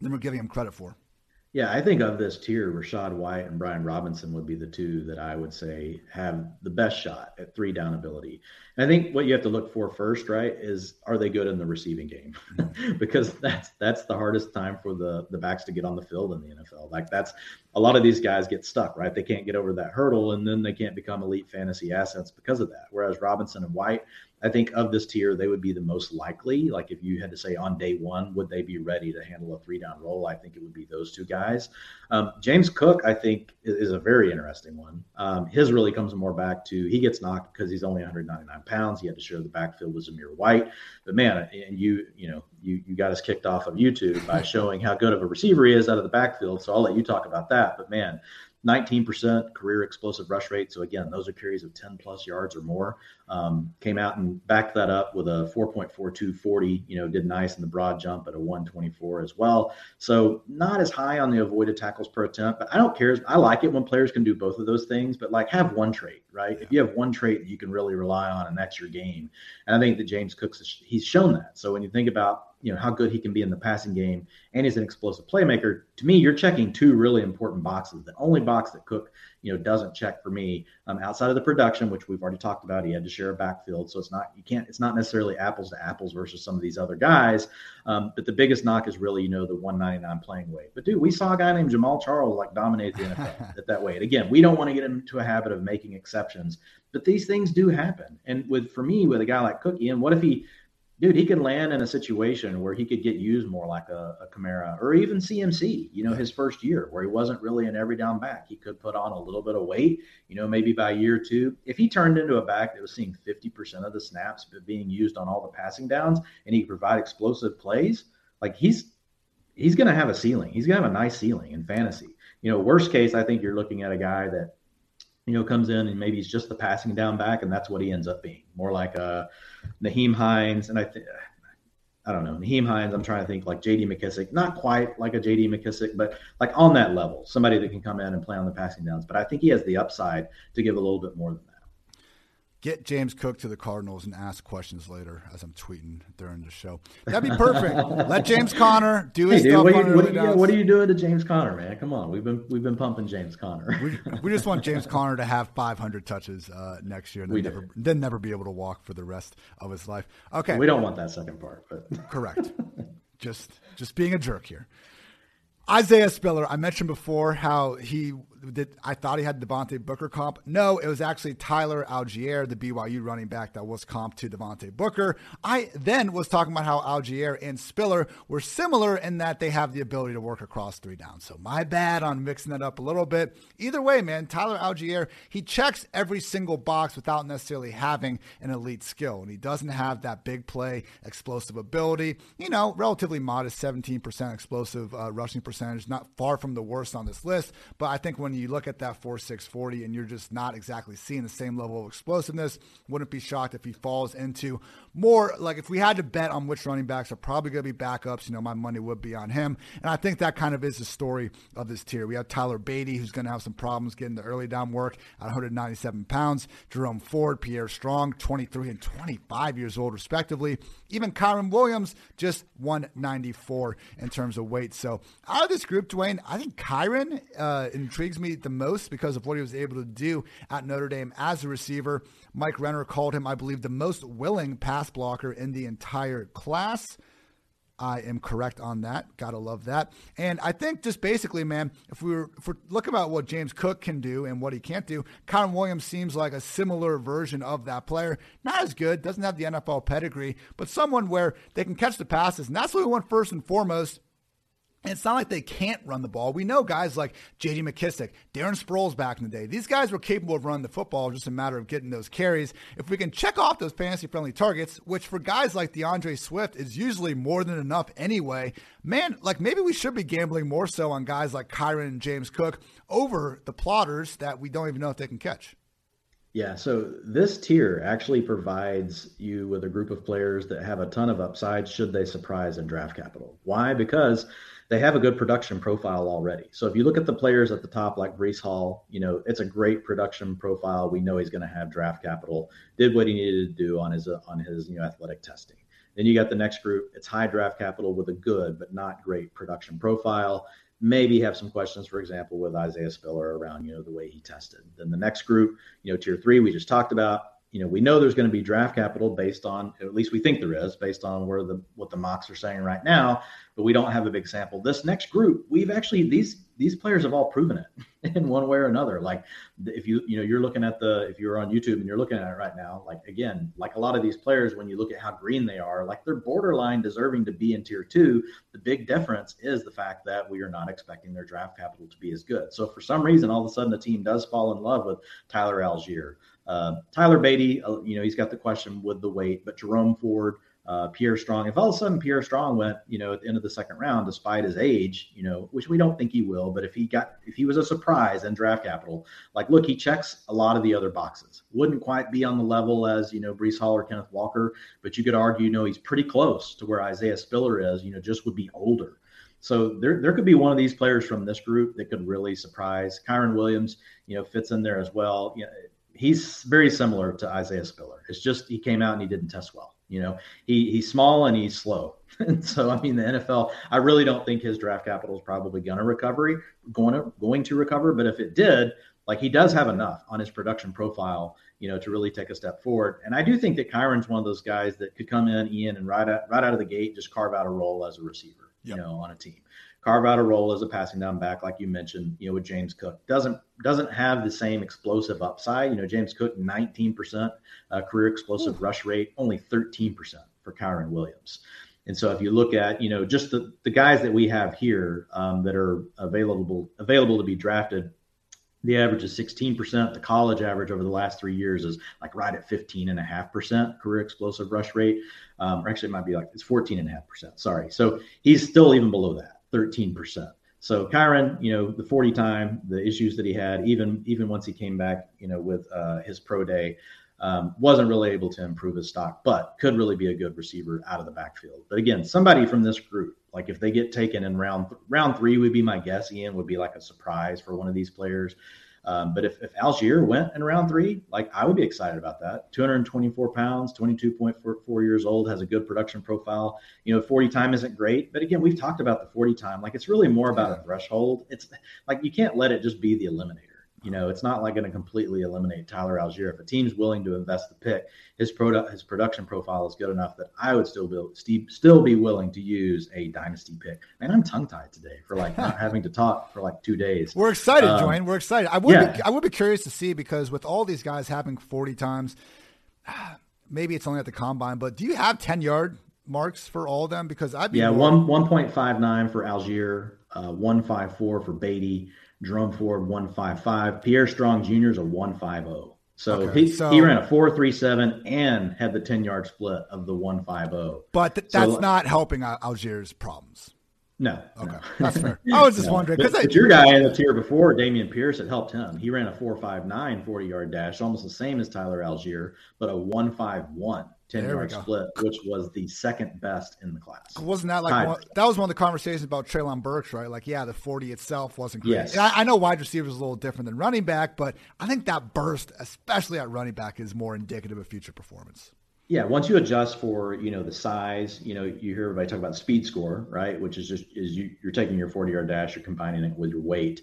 than we're giving him credit for. Yeah, I think of this tier, Rachaad White and Brian Robinson would be the two that I would say have the best shot at three down ability. And I think what you have to look for first, right, is are they good in the receiving game? because that's that's the hardest time for the the backs to get on the field in the NFL. Like that's a lot of these guys get stuck, right? They can't get over that hurdle and then they can't become elite fantasy assets because of that. Whereas Robinson and White, I think of this tier, they would be the most likely. Like if you had to say on day one, would they be ready to handle a three down role? I think it would be those two guys. Um, James Cook, I think, is, a very interesting one. Um, his really comes more back to he gets knocked because he's only 199 pounds. He had to share the backfield with Zamir White. But man, and you, you know, you you got us kicked off of YouTube by showing how good of a receiver he is out of the backfield. So I'll let you talk about that. But man, 19% career explosive rush rate. So again, those are carries of 10 plus yards or more. Um, came out and backed that up with a 4.4240. You know, did nice in the broad jump at a 124 as well. So not as high on the avoided tackles per attempt, but I don't care. I like it when players can do both of those things. But like have one trait, right? Yeah. If you have one trait that you can really rely on, and that's your game. And I think that James Cooks he's shown that. So when you think about you know how good he can be in the passing game and he's an explosive playmaker to me you're checking two really important boxes the only box that cook you know doesn't check for me um, outside of the production which we've already talked about. He had to share a backfield so it's not you can't it's not necessarily apples to apples versus some of these other guys. Um, but the biggest knock is really you know the 199 playing weight. But dude we saw a guy named Jamaal Charles like dominate the nfl at that weight. Again we don't want to get into a habit of making exceptions but these things do happen. And with for me with a guy like cookie and what if he dude, he could land in a situation where he could get used more like a, a Kamara or even CMC, you know, his first year where he wasn't really an every down back. He could put on a little bit of weight, you know, maybe by year two. If he turned into a back that was seeing 50% of the snaps but being used on all the passing downs and he could provide explosive plays, like he's he's gonna have a ceiling. He's gonna have a nice ceiling in fantasy. You know, worst case, I think you're looking at a guy that you know, comes in and maybe he's just the passing down back, and that's what he ends up being. More like uh, a Nyheim Hines, and I think I don't know Nyheim Hines. I'm trying to think like J.D. McKissic, not quite like a J.D. McKissic, but like on that level, somebody that can come in and play on the passing downs. But I think he has the upside to give a little bit more than get James Cook to the Cardinals and ask questions later as I'm tweeting during the show. That'd be perfect. Let James Conner do his hey, dude, stuff. What, you, what, yeah, what, are you doing to James Conner, man? Come on, we've been we've been pumping James Conner. we, we, just want James Conner to have 500 touches uh, next year, and then never, then never be able to walk for the rest of his life. Okay, we don't want that second part, but correct. just just being a jerk here. Isaiah Spiller, I mentioned before how he did. I thought he had Devontae Booker comp. No, it was actually Tyler Allgeier, the BYU running back that was comp to Devontae Booker. I then was talking about how Allgeier and Spiller were similar in that they have the ability to work across three downs. So my bad on mixing that up a little bit. Either way, man, Tyler Allgeier, he checks every single box without necessarily having an elite skill. And he doesn't have that big play explosive ability. You know, relatively modest 17% explosive uh, rushing percentage, not far from the worst on this list. But I think when you look at that 4 6 40 and you're just not exactly seeing the same level of explosiveness, wouldn't be shocked if he falls into more like if we had to bet on which running backs are probably going to be backups, you know, my money would be on him. And I think that kind of is the story of this tier. We have Tyler Badie, who's going to have some problems getting the early down work at 197 pounds. Jerome Ford, Pierre Strong, 23 and 25 years old, respectively. Even Kyren Williams, just 194 in terms of weight. So out of this group, Dwayne, I think Kyren uh, intrigues me the most because of what he was able to do at Notre Dame as a receiver. Mike Renner called him, I believe, the most willing pass blocker in the entire class. I am correct on that. Gotta love that. And I think just basically, man, if we were if we're looking about what James Cook can do and what he can't do, Kyren Williams seems like a similar version of that player. Not as good, doesn't have the NFL pedigree, but someone where they can catch the passes, and that's what we want first and foremost it's not like they can't run the ball. We know guys like J.D. McKissic, Darren Sproles back in the day. These guys were capable of running the football, just a matter of getting those carries. If we can check off those fantasy-friendly targets, which for guys like D'Andre Swift is usually more than enough anyway, man, like maybe we should be gambling more so on guys like Kyren and James Cook over the plotters that we don't even know if they can catch. Yeah, so this tier actually provides you with a group of players that have a ton of upside should they surprise in draft capital. Why? Because they have a good production profile already. So if you look at the players at the top, like Breece Hall, you know, it's a great production profile. We know he's going to have draft capital, did what he needed to do on his, uh, on his, you know, athletic testing. Then you got the next group. It's high draft capital with a good, but not great production profile. Maybe have some questions, for example, with Isaiah Spiller around, you know, the way he tested. Then the next group, you know, tier three, we just talked about, you know, we know there's going to be draft capital based on, at least we think there is, based on where the what the mocks are saying right now, but we don't have a big sample. This next group, we've actually these these players have all proven it in one way or another. Like if you you know you're looking at the if you're on YouTube and you're looking at it right now, like again, like a lot of these players, when you look at how green they are, like they're borderline deserving to be in tier two. The big difference is the fact that we are not expecting their draft capital to be as good. So for some reason, all of a sudden, the team does fall in love with Tyler Allgeier, Uh, Tyler Badie. uh, you know, he's got the question with the weight, but Jerome Ford, uh, Pierre Strong. If all of a sudden Pierre Strong went, you know, at the end of the second round, despite his age, you know, which we don't think he will, but if he got, if he was a surprise in draft capital, like, look, he checks a lot of the other boxes. Wouldn't quite be on the level as, you know, Breece Hall or Kenneth Walker, but you could argue, you know, he's pretty close to where Isaiah Spiller is, you know, just would be older. So there, there could be one of these players from this group that could really surprise. Kyren Williams, you know, fits in there as well. You know, he's very similar to Isaiah Spiller. It's just he came out and he didn't test well. You know, he he's small and he's slow. and so I mean the NFL, I really don't think his draft capital is probably gonna recovery, going to going to recover. But if it did, like he does have enough on his production profile, you know, to really take a step forward. And I do think that Kyren's one of those guys that could come in, Ian, and right out right out of the gate just carve out a role as a receiver, yep. you know, on a team carve out a role as a passing down back, like you mentioned, you know, with James Cook. Doesn't doesn't have the same explosive upside. You know, James Cook, 19% uh, career explosive Ooh. rush rate, only 13% for Kyren Williams. And so if you look at, you know, just the, the guys that we have here um, that are available available to be drafted, the average is 16%. The college average over the last three years is like right at 15.5% career explosive rush rate. Um, or actually, it might be like it's 14.5%. Sorry. So he's still even below that. 13%. So Kyren, you know, the 40 time, the issues that he had, even even once he came back, you know, with uh, his pro day, um, wasn't really able to improve his stock, but could really be a good receiver out of the backfield. But again, somebody from this group, like if they get taken in round round three, would be my guess. Ian would be like a surprise for one of these players. Um, but if, if Allgeier went in round three, like I would be excited about that. 224 pounds, 22.4 years old, has a good production profile. You know, 40 time isn't great, but again, we've talked about the 40 time. Like it's really more about a threshold. It's like you can't let it just be the eliminator. You know, it's not like going to completely eliminate Tyler Allgeier. If a team's willing to invest the pick, his product, his production profile is good enough that I would still be still be willing to use a dynasty pick. Man, I'm tongue tied today for like not having to talk for like two days. We're excited, um, Dwayne. We're excited. I would yeah. be, I would be curious to see because with all these guys having 40 times, maybe it's only at the combine, but do you have 10 yard marks for all of them? Because I'd be yeah more... one 1.59 for Allgeier, uh, 154 for Badie. Jerome Ford 155. Pierre Strong Jr. is a 150. So, okay, he, so he ran a 437 and had the 10 yard split of the 150. But th- that's so, not helping Allgeier's problems. No. Okay. No. That's fair. I was just no. wondering. because your guy in the tier before, Dameon Pierce, it helped him. He ran a 459 40 yard dash, almost the same as Tyler Allgeier, but a 151. 10 there yard split, which was the second best in the class. Wasn't that like one, that was one of the conversations about Treylon Burks, right? Like, yeah, the 40 itself wasn't great. Yes. I, I, know wide receivers is a little different than running back, but I think that burst, especially at running back, is more indicative of future performance. Yeah, once you adjust for you know the size, you know you hear everybody talk about speed score, right? Which is just is you, you're taking your 40 yard dash, you're combining it with your weight.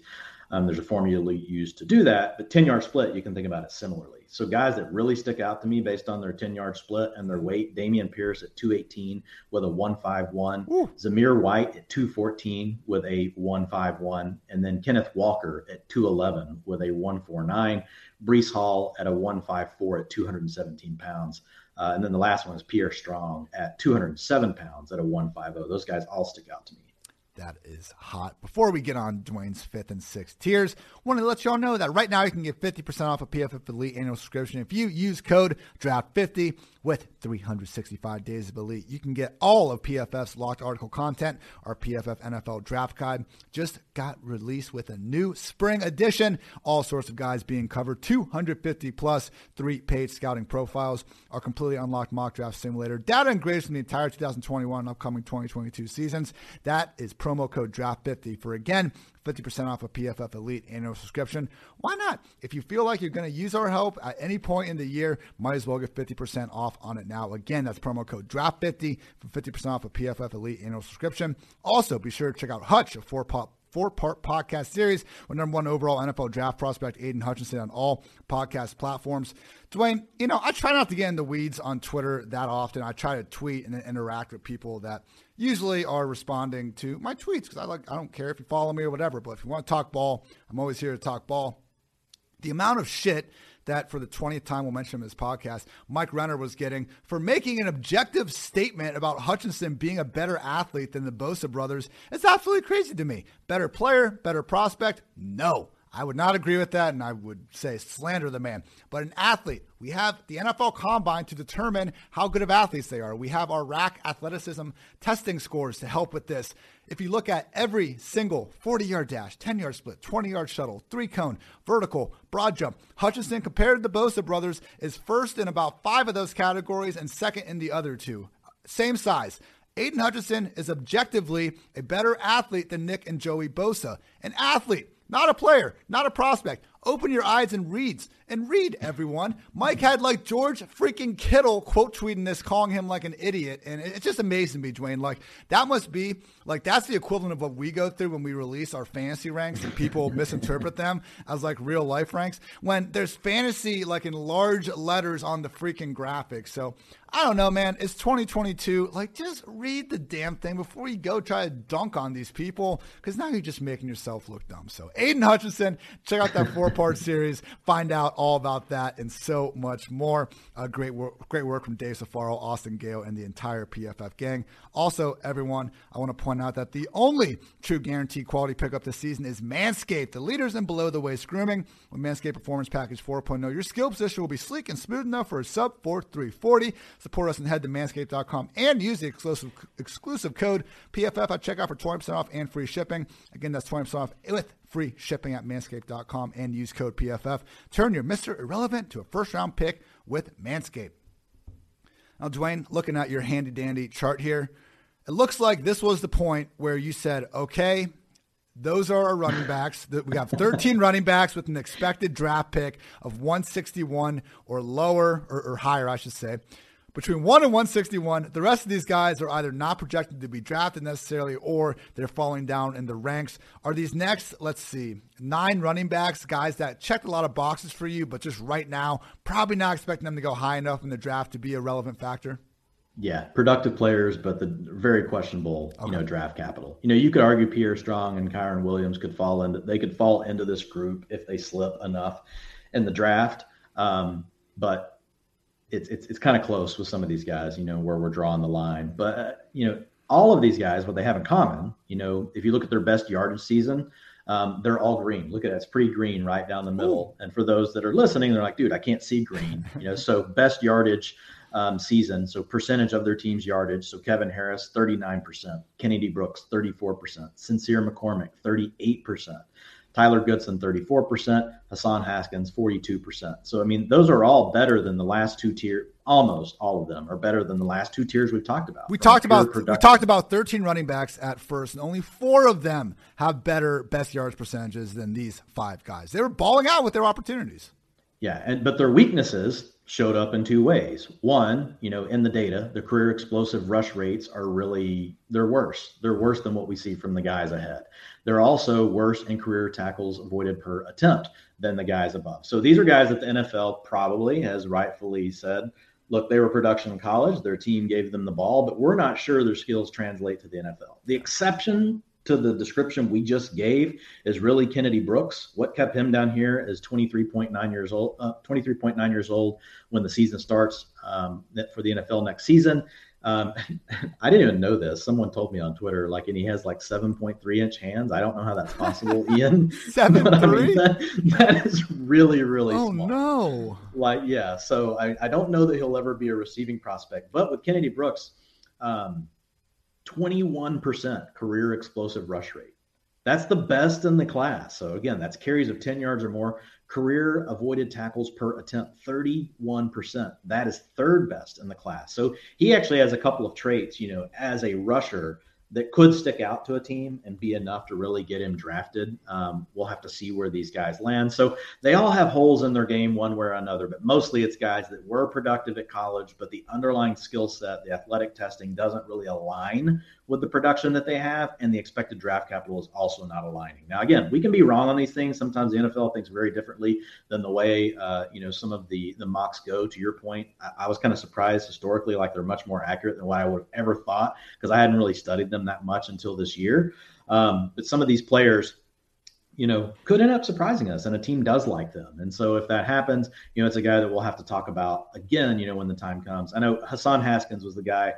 Um, there's a formula used to do that, but 10 yard split, you can think about it similarly. So guys that really stick out to me based on their 10 yard split and their weight, Dameon Pierce at 218 with a 151, Ooh. Zamir White at 214 with a 151, and then Kenneth Walker at 211 with a 149, Breece Hall at a 154 at 217 pounds. Uh, and then the last one is Pierre Strong at 207 pounds at a 150. Those guys all stick out to me. That is hot. Before we get on Dwayne's fifth and sixth tiers, wanted to let y'all know that right now you can get 50% off a PFF Elite annual subscription if you use code DRAFT50 with 365 days of Elite. You can get all of PFF's locked article content. Our PFF NFL Draft Guide just got released with a new spring edition. All sorts of guys being covered, 250 plus three-page scouting profiles. Our completely unlocked mock draft simulator, data and grades from the entire 2021 and upcoming 2022 seasons. That is promo code DRAFT50 for again 50% off a PFF Elite annual subscription. Why not? If you feel like you're going to use our help at any point in the year, might as well get 50% off on it now. Again, that's promo code DRAFT50 for 50% off a PFF Elite annual subscription. Also, be sure to check out Hutch, a four pop four part podcast series with number one overall NFL draft prospect Aidan Hutchinson on all podcast platforms. Dwayne, you know, I try not to get in the weeds on Twitter that often. I try to tweet and interact with people that usually are responding to my tweets because I like I don't care if you follow me or whatever, but if you want to talk ball, I'm always here to talk ball. The amount of shit that for the 20th time we'll mention in this podcast, Mike Renner was getting for making an objective statement about Hutchinson being a better athlete than the Bosa brothers. It's absolutely crazy to me. Better player, better prospect? No. I would not agree with that, and I would say slander the man. But an athlete, we have the NFL Combine to determine how good of athletes they are. We have our rack athleticism testing scores to help with this. If you look at every single 40 yard dash, 10 yard split, 20 yard shuttle, three cone, vertical, broad jump, Hutchinson, compared to the Bosa brothers, is first in about five of those categories and second in the other two. Same size. Aidan Hutchinson is objectively a better athlete than Nick and Joey Bosa. An athlete not a player, not a prospect. Open your eyes and reads. And read, everyone. Mike had like George freaking Kittle quote tweeting this, calling him like an idiot. And it's just amazing to me, Dwayne. Like, that must be, like, that's the equivalent of what we go through when we release our fantasy ranks and people misinterpret them as like real life ranks. When there's fantasy, like, in large letters on the freaking graphics. So I don't know, man. It's 2022. Like, just read the damn thing before you go try to dunk on these people because now you're just making yourself look dumb. So, Aidan Hutchinson, check out that four part series. Find out all about that and so much more. Uh, great work, great work from Dave Safaro, Austin Gayle, and the entire PFF gang. Also, everyone, I want to point out that the only true guaranteed quality pickup this season is Manscaped, the leaders in below the waist grooming. With Manscaped Performance Package 4.0, your skill position will be sleek and smooth enough for a sub 4340. Support us and head to manscaped.com and use the exclusive exclusive code PFF at checkout for 20% off and free shipping. Again, that's 20% off with free shipping at manscaped.com and use code PFF. Turn your Mr. Irrelevant to a first round pick with Manscaped. Now, Dwayne, looking at your handy dandy chart here, it looks like this was the point where you said, okay, those are our running backs. We have 13 running backs with an expected draft pick of 161 or lower, or, or higher, I should say between 1 and 161. The rest of these guys are either not projected to be drafted necessarily or they're falling down in the ranks. Are these next, let's see, nine running backs, guys that checked a lot of boxes for you, but just right now, probably not expecting them to go high enough in the draft to be a relevant factor? Yeah, productive players, but the very questionable, okay. you know, draft capital. You know, you could argue Pierre Strong and Kyren Williams could fall into they could fall into this group if they slip enough in the draft. Um, but it's it's, it's kind of close with some of these guys, you know, where we're drawing the line. But uh, you know, all of these guys, what they have in common, you know, if you look at their best yardage season, um, they're all green. Look at that; it's pretty green right down the middle. Ooh. And for those that are listening, they're like, "Dude, I can't see green." You know, so best yardage um, season, so percentage of their team's yardage. So Kevin Harris, thirty nine percent. Kennedy Brooks, thirty four percent. Sincere McCormick, thirty eight percent. Tyler Goodson, 34%, Hassan Haskins, 42%. So, I mean, those are all better than the last two tier. Almost all of them are better than the last two tiers we've talked about. We talked about production. we talked about 13 running backs at first, and only four of them have better best yards percentages than these five guys. They were balling out with their opportunities. Yeah, and but their weaknesses showed up in two ways. One, you know, in the data, the career explosive rush rates are really they're worse. They're worse than what we see from the guys ahead. They're also worse in career tackles avoided per attempt than the guys above. So these are guys that the NFL probably has rightfully said, look, they were production in college, their team gave them the ball, but we're not sure their skills translate to the NFL. The exception to the description we just gave is really Kennedy Brooks. What kept him down here is 23.9 years old, uh, 23.9 years old when the season starts um, for the NFL next season. Um, I didn't even know this. Someone told me on Twitter, like, and he has like 7.3 inch hands. I don't know how that's possible, Ian. Seven. I mean, that, that is really, really oh small. no! Like, yeah. So I, I don't know that he'll ever be a receiving prospect. But with Kennedy Brooks, um, 21% career explosive rush rate. That's the best in the class. So again, that's carries of 10 yards or more. Career avoided tackles per attempt, 31%. That is third best in the class. So he actually has a couple of traits, you know, as a rusher that could stick out to a team and be enough to really get him drafted. Um, we'll have to see where these guys land. So they all have holes in their game one way or another, but mostly it's guys that were productive at college, but the underlying skill set, the athletic testing doesn't really align with the production that they have, and the expected draft capital is also not aligning. Now, again, we can be wrong on these things. Sometimes the NFL thinks very differently than the way uh, you know some of the the mocks go. To your point, I, I was kind of surprised historically, like they're much more accurate than what I would have ever thought because I hadn't really studied them that much until this year. Um, but some of these players, you know, could end up surprising us, and a team does like them. And so if that happens, you know, it's a guy that we'll have to talk about again, you know, when the time comes. I know Hassan Haskins was the guy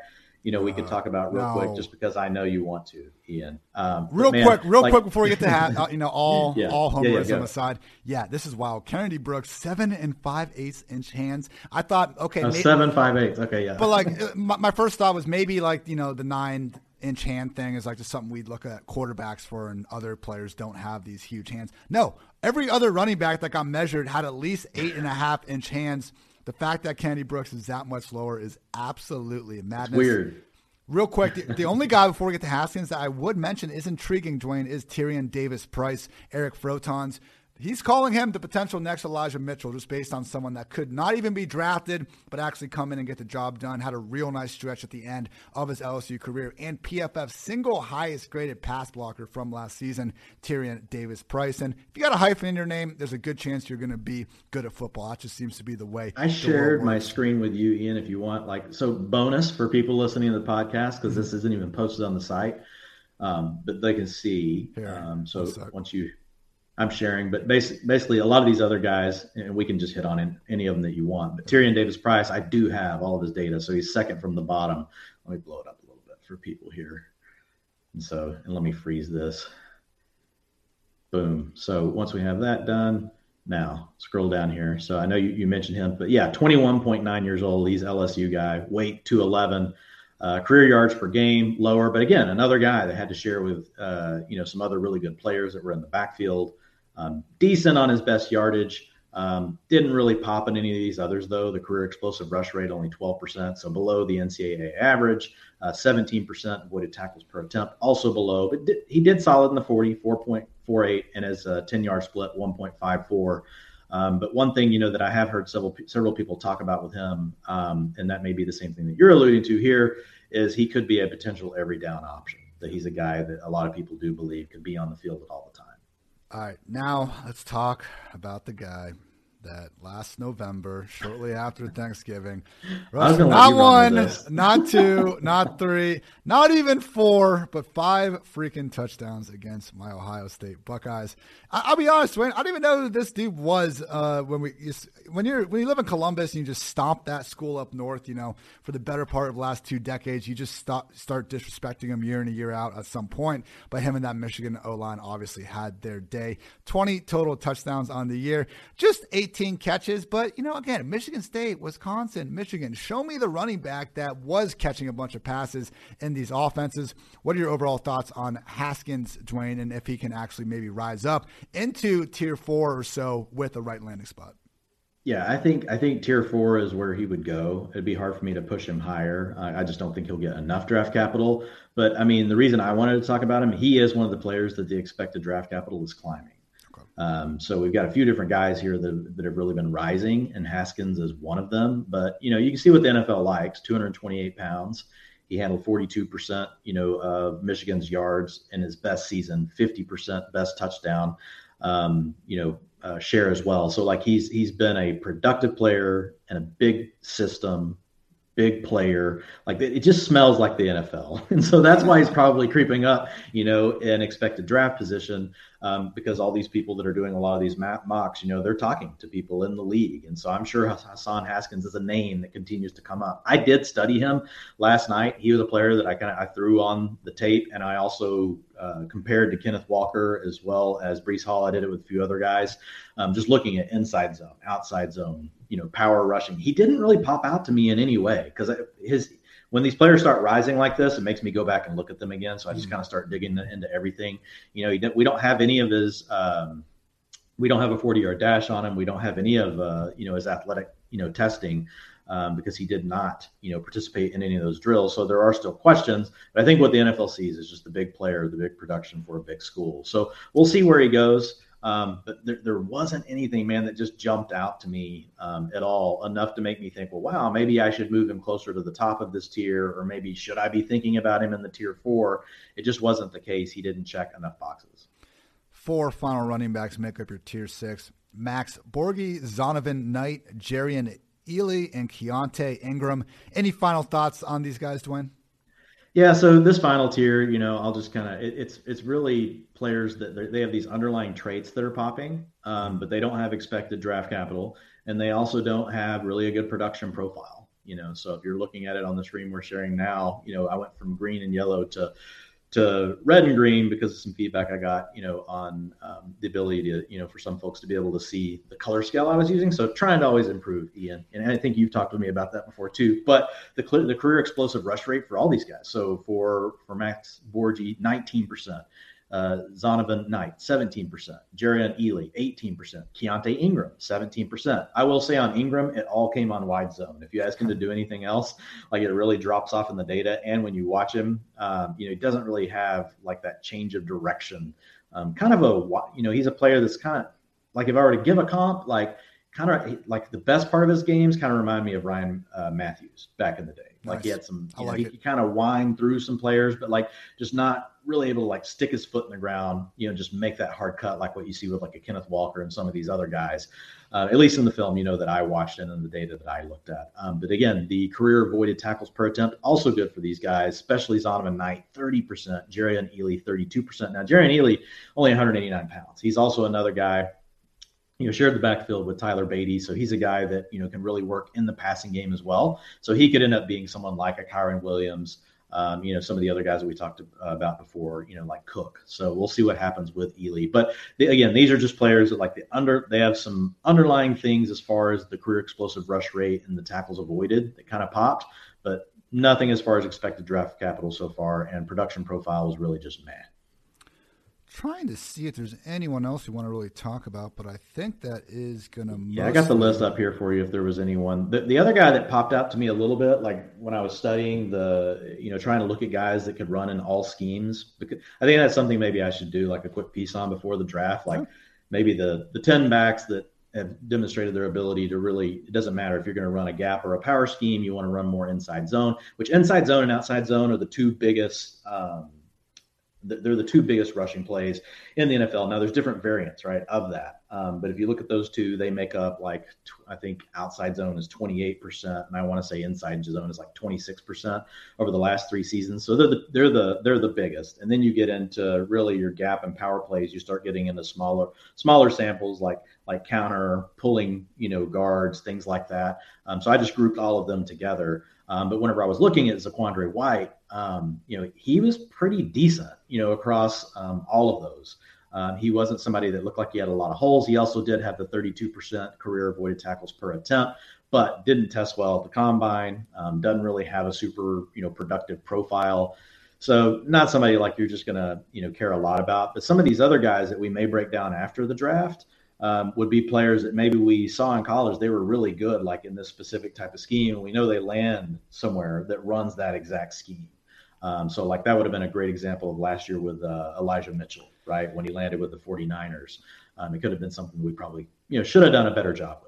you know, we could uh, talk about real no. quick, just because I know you want to, Ian. Um, real man, quick, real like, quick before we get to ha- uh, you know all yeah, all homerism yeah, yeah, aside, yeah, this is wild. Kennedy Brooks, seven and five eighths inch hands. I thought, okay, uh, maybe, seven five eighths, okay, yeah. But like, uh, my, my first thought was maybe like you know the nine inch hand thing is like just something we'd look at quarterbacks for, and other players don't have these huge hands. No, every other running back that got measured had at least eight and a half inch hands. The fact that Kennedy Brooks is that much lower is absolutely madness. It's weird. Real quick, the, the, only guy before we get to Haskins that I would mention is intriguing, Dwayne, is Tyrion Davis Price, Eric Froton's. He's calling him the potential next Elijah Mitchell just based on someone that could not even be drafted, but actually come in and get the job done. Had a real nice stretch at the end of his LSU career. And PFF's single highest graded pass blocker from last season, Tyrion Davis Price. And if you got a hyphen in your name, there's a good chance you're going to be good at football. That just seems to be the way. I shared my screen with you, Ian, if you want. Like, so bonus for people listening to the podcast, because this isn't even posted on the site, um, but they can see. Um, so once you I'm sharing, but basically, a lot of these other guys, and we can just hit on any of them that you want. But Tyrion Davis Price, I do have all of his data, so he's second from the bottom. Let me blow it up a little bit for people here. And so, and let me freeze this. Boom. So once we have that done, now scroll down here. So I know you, you mentioned him, but yeah, 21.9 years old. He's LSU guy, weight 211. Uh, career yards per game lower, but again, another guy that had to share with uh, you know some other really good players that were in the backfield um, decent on his best yardage. Um, didn't really pop in any of these others, though. The career explosive rush rate only 12%, so below the NCAA average. Uh, 17% avoided tackles per attempt, also below, but did, he did solid in the 40, 4.48, and his uh, 10 yard split, 1.54. Um, but one thing, you know, that I have heard several several people talk about with him, um, and that may be the same thing that you're alluding to here, is he could be a potential every down option. That he's a guy that a lot of people do believe could be on the field at all the time. All right, now let's talk about the guy that last November, shortly after Thanksgiving, not one, not two, not three, not even four, but five freaking touchdowns against my Ohio State Buckeyes. I, will be honest, Wayne, I didn't even know who this dude was uh, when we when you're when you live in Columbus and you just stomp that school up north. You know, for the better part of the last two decades, you just stop start disrespecting him year in and year out at some point. But him and that Michigan O line obviously had their day. Twenty total touchdowns on the year, just 18 catches. But you know, again, Michigan State, Wisconsin, Michigan. Show me the running back that was catching a bunch of passes in these offenses. What are your overall thoughts on Haskins, Dwayne, and if he can actually maybe rise up? into tier four or so with a right landing spot. Yeah, I think I think tier four is where he would go. It'd be hard for me to push him higher. I, I, just don't think he'll get enough draft capital. But I mean, the reason I wanted to talk about him, he is one of the players that the expected draft capital is climbing. Um, so we've got a few different guys here that, that have really been rising, and Haskins is one of them. But you know, you can see what the NFL likes: 228 pounds. He handled 42%, you know, of Michigan's yards in his best season, 50% best touchdown, um, you know, uh, share as well. So like he's he's been a productive player and a big system, big player. Like it just smells like the NFL, and so that's why he's probably creeping up, you know, in expected draft position. Um, because all these people that are doing a lot of these mocks, you know, they're talking to people in the league. And so I'm sure Hassan Haskins is a name that continues to come up. I did study him last night. He was a player that I kind of I threw on the tape, and I also uh, compared to Kenneth Walker as well as Breece Hall. I did it with a few other guys, um, just looking at inside zone, outside zone, you know, power rushing. He didn't really pop out to me in any way because his when these players start rising like this, it makes me go back and look at them again. So I just mm-hmm. kind of start digging into everything. You know, we don't have any of his. Um, we don't have a 40 yard dash on him. We don't have any of uh, you know his athletic you know testing. Um, because he did not, you know, participate in any of those drills. So there are still questions. But I think what the NFL sees is just the big player, the big production for a big school. So we'll see where he goes. Um, but there, there, wasn't anything, man, that just jumped out to me um, at all enough to make me think, well, wow, maybe I should move him closer to the top of this tier, or maybe should I be thinking about him in the tier four? It just wasn't the case. He didn't check enough boxes. Four final running backs make up your tier six. Max Borghi, Zonovan Knight, Jerrion Ealy, and Keaontay Ingram. Any final thoughts on these guys, Dwayne? Yeah, so this final tier, you know, I'll just kind of it, it's it's really players that they have these underlying traits that are popping, um, but they don't have expected draft capital, and they also don't have really a good production profile. You know, so if you're looking at it on the screen we're sharing now, you know, I went from green and yellow to to red and green because of some feedback I got, you know, on um, the ability to, you know, for some folks to be able to see the color scale I was using. So trying to always improve, Ian. And I think you've talked with me about that before too. But the the career explosive rush rate for all these guys. So for for Max Borghi, 19%. Uh, Zonovan Knight, 17%. Jerrion Ealy, 18%. Keaontay Ingram, 17%. I will say on Ingram, it all came on wide zone. If you ask him to do anything else, like it really drops off in the data. And when you watch him, um, you know, he doesn't really have like that change of direction. Um, kind of a, you know, he's a player that's kind of like if I were to give a comp, like kind of like the best part of his games kind of remind me of Ryan uh, Mathews back in the day. Like he had some, you know, like he kind of wind through some players, but like just not really able to like stick his foot in the ground, you know, just make that hard cut like what you see with like a Kenneth Walker and some of these other guys. Uh, at least in the film, you know, that I watched and in the data that I looked at. Um, but again, the career avoided tackles per attempt also good for these guys, especially Zonovan Knight, 30%, Jerrion Ealy, 32%. Now, Jerrion Ealy, only 189 pounds. He's also another guy you know, shared the backfield with Tyler Badie. So he's a guy that, you know, can really work in the passing game as well. So he could end up being someone like a Kyren Williams, um, you know, some of the other guys that we talked about before, you know, like Cook. So we'll see what happens with Ealy. But the, again, these are just players that like the under, they have some underlying things as far as the career explosive rush rate and the tackles avoided that kind of popped, but nothing as far as expected draft capital so far. And production profile was really just meh trying to see if there's anyone else you want to really talk about, but I think that is going to. Yeah, I got the list up here for you. If there was anyone, the, the other guy that popped out to me a little bit, like when I was studying the, you know, trying to look at guys that could run in all schemes. Because I think that's something maybe I should do like a quick piece on before the draft, like maybe the the ten backs that have demonstrated their ability to really it doesn't matter if you're going to run a gap or a power scheme you want to run more inside zone which inside zone and outside zone are the two biggest um, they're the two biggest rushing plays in the NFL. Now, there's different variants, right, of that. Um, but if you look at those two, they make up like I think outside zone is 28%, and I want to say inside zone is like 26% over the last three seasons. So they're the they're the they're the biggest. And then you get into really your gap and power plays. You start getting into smaller smaller samples like like counter pulling, you know, guards, things like that. Um, so I just grouped all of them together. Um, but whenever I was looking at Zaquandre White, um, you know, he was pretty decent, you know, across um, all of those. Um, he wasn't somebody that looked like he had a lot of holes. He also did have the 32% career avoided tackles per attempt, but didn't test well at the combine. Um, doesn't really have a super, you know, productive profile. So not somebody like you're just going to, you know, care a lot about. But some of these other guys that we may break down after the draft – um, would be players that maybe we saw in college they were really good, like in this specific type of scheme. We know they land somewhere that runs that exact scheme. Um, so, like, that would have been a great example of last year with uh, Elijah Mitchell, right? When he landed with the 49ers. Um, it could have been something we probably, you know, should have done a better job with.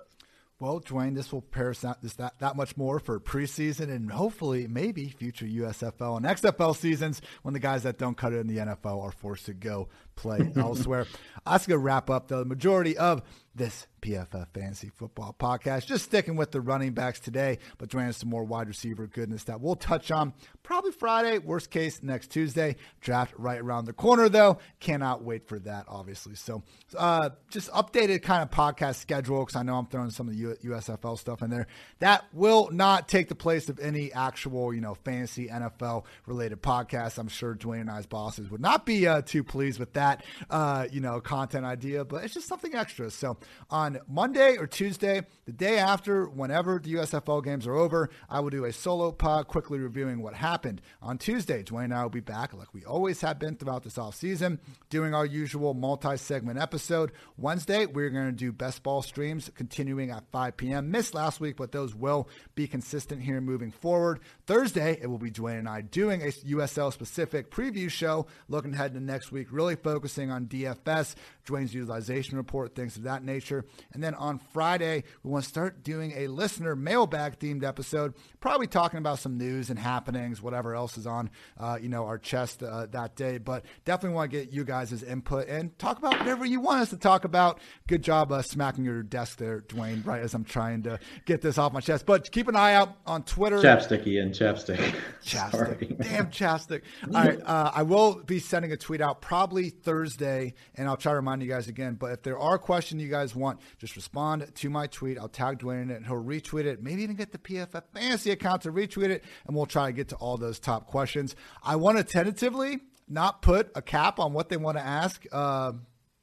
Well, Dwayne, this will prepare us that, that, that much more for preseason and hopefully maybe future USFL and XFL seasons when the guys that don't cut it in the NFL are forced to go play elsewhere. That's going to wrap up the majority of this PFF Fantasy Football Podcast. Just sticking with the running backs today, but joining some more wide receiver goodness that we'll touch on probably Friday, worst case next Tuesday. Draft right around the corner, though. Cannot wait for that, obviously. So, uh, just updated kind of podcast schedule because I know I'm throwing some of the USFL stuff in there. That will not take the place of any actual, you know, fantasy NFL related podcast. I'm sure Dwayne and I's bosses would not be uh, too pleased with that, uh, you know, content idea, but it's just something extra. So, on Monday or Tuesday, the day after, whenever the USFL games are over, I will do a solo pod quickly reviewing what happened. On Tuesday, Dwayne and I will be back like we always have been throughout this offseason, doing our usual multi segment episode. Wednesday, we're going to do best ball streams continuing at 5 p.m. Missed last week, but those will be consistent here moving forward. Thursday, it will be Dwayne and I doing a USL specific preview show, looking ahead to next week, really focusing on DFS, Dwayne's utilization report, things of that nature. And then on Friday, we want to start doing a listener mailbag themed episode, probably talking about some news and happenings, whatever else is on, uh, you know, our chest uh, that day. But definitely want to get you guys' input and talk about whatever you want us to talk about. Good job uh, smacking your desk there, Dwayne, right as I'm trying to get this off my chest. But keep an eye out on Twitter. Chapsticky and chapstick. Chapstick. Damn chapstick. All right. Uh, I will be sending a tweet out probably Thursday, and I'll try to remind you guys again. But if there are questions you guys want, just respond to my tweet. I'll tag Dwayne in it, and he'll retweet it. Maybe even get the PFF Fantasy account to retweet it, and we'll try to get to all those top questions. I want to tentatively not put a cap on what they want to ask. Uh,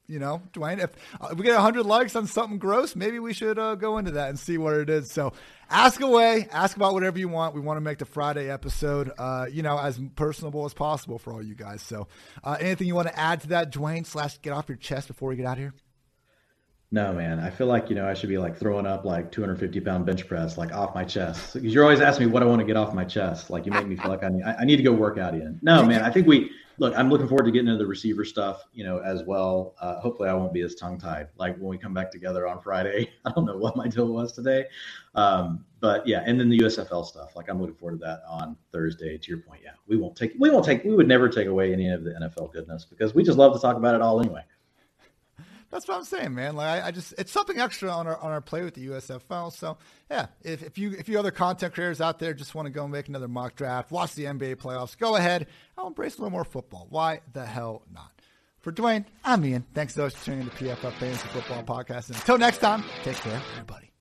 you know, Dwayne, if, uh, if we get 100 likes on something gross, maybe we should uh, go into that and see what it is. So ask away, ask about whatever you want. We want to make the Friday episode, uh, you know, as personable as possible for all you guys. So uh, anything you want to add to that, Dwayne, slash get off your chest before we get out of here? No, man. I feel like, you know, I should be like throwing up like 250 pound bench press, like off my chest. Because you're always asking me what I want to get off my chest. Like you make me feel like I need, I need to go work out again. No, man. I think we, look, I'm looking forward to getting into the receiver stuff, you know, as well. Uh, hopefully I won't be as tongue tied like when we come back together on Friday. I don't know what my deal was today. Um, but yeah, and then the USFL stuff. Like I'm looking forward to that on Thursday. To your point, yeah, we won't take, we won't take, we would never take away any of the NFL goodness because we just love to talk about it all anyway. That's what I'm saying, man. Like I, I, just it's something extra on our on our play with the USFL. So yeah, if, if you if you other content creators out there just want to go make another mock draft, watch the NBA playoffs, go ahead. I'll embrace a little more football. Why the hell not? For Dwayne, I'm Ian. Thanks to those for tuning in to PFF Fantasy Football Podcast. And until next time, take care, everybody.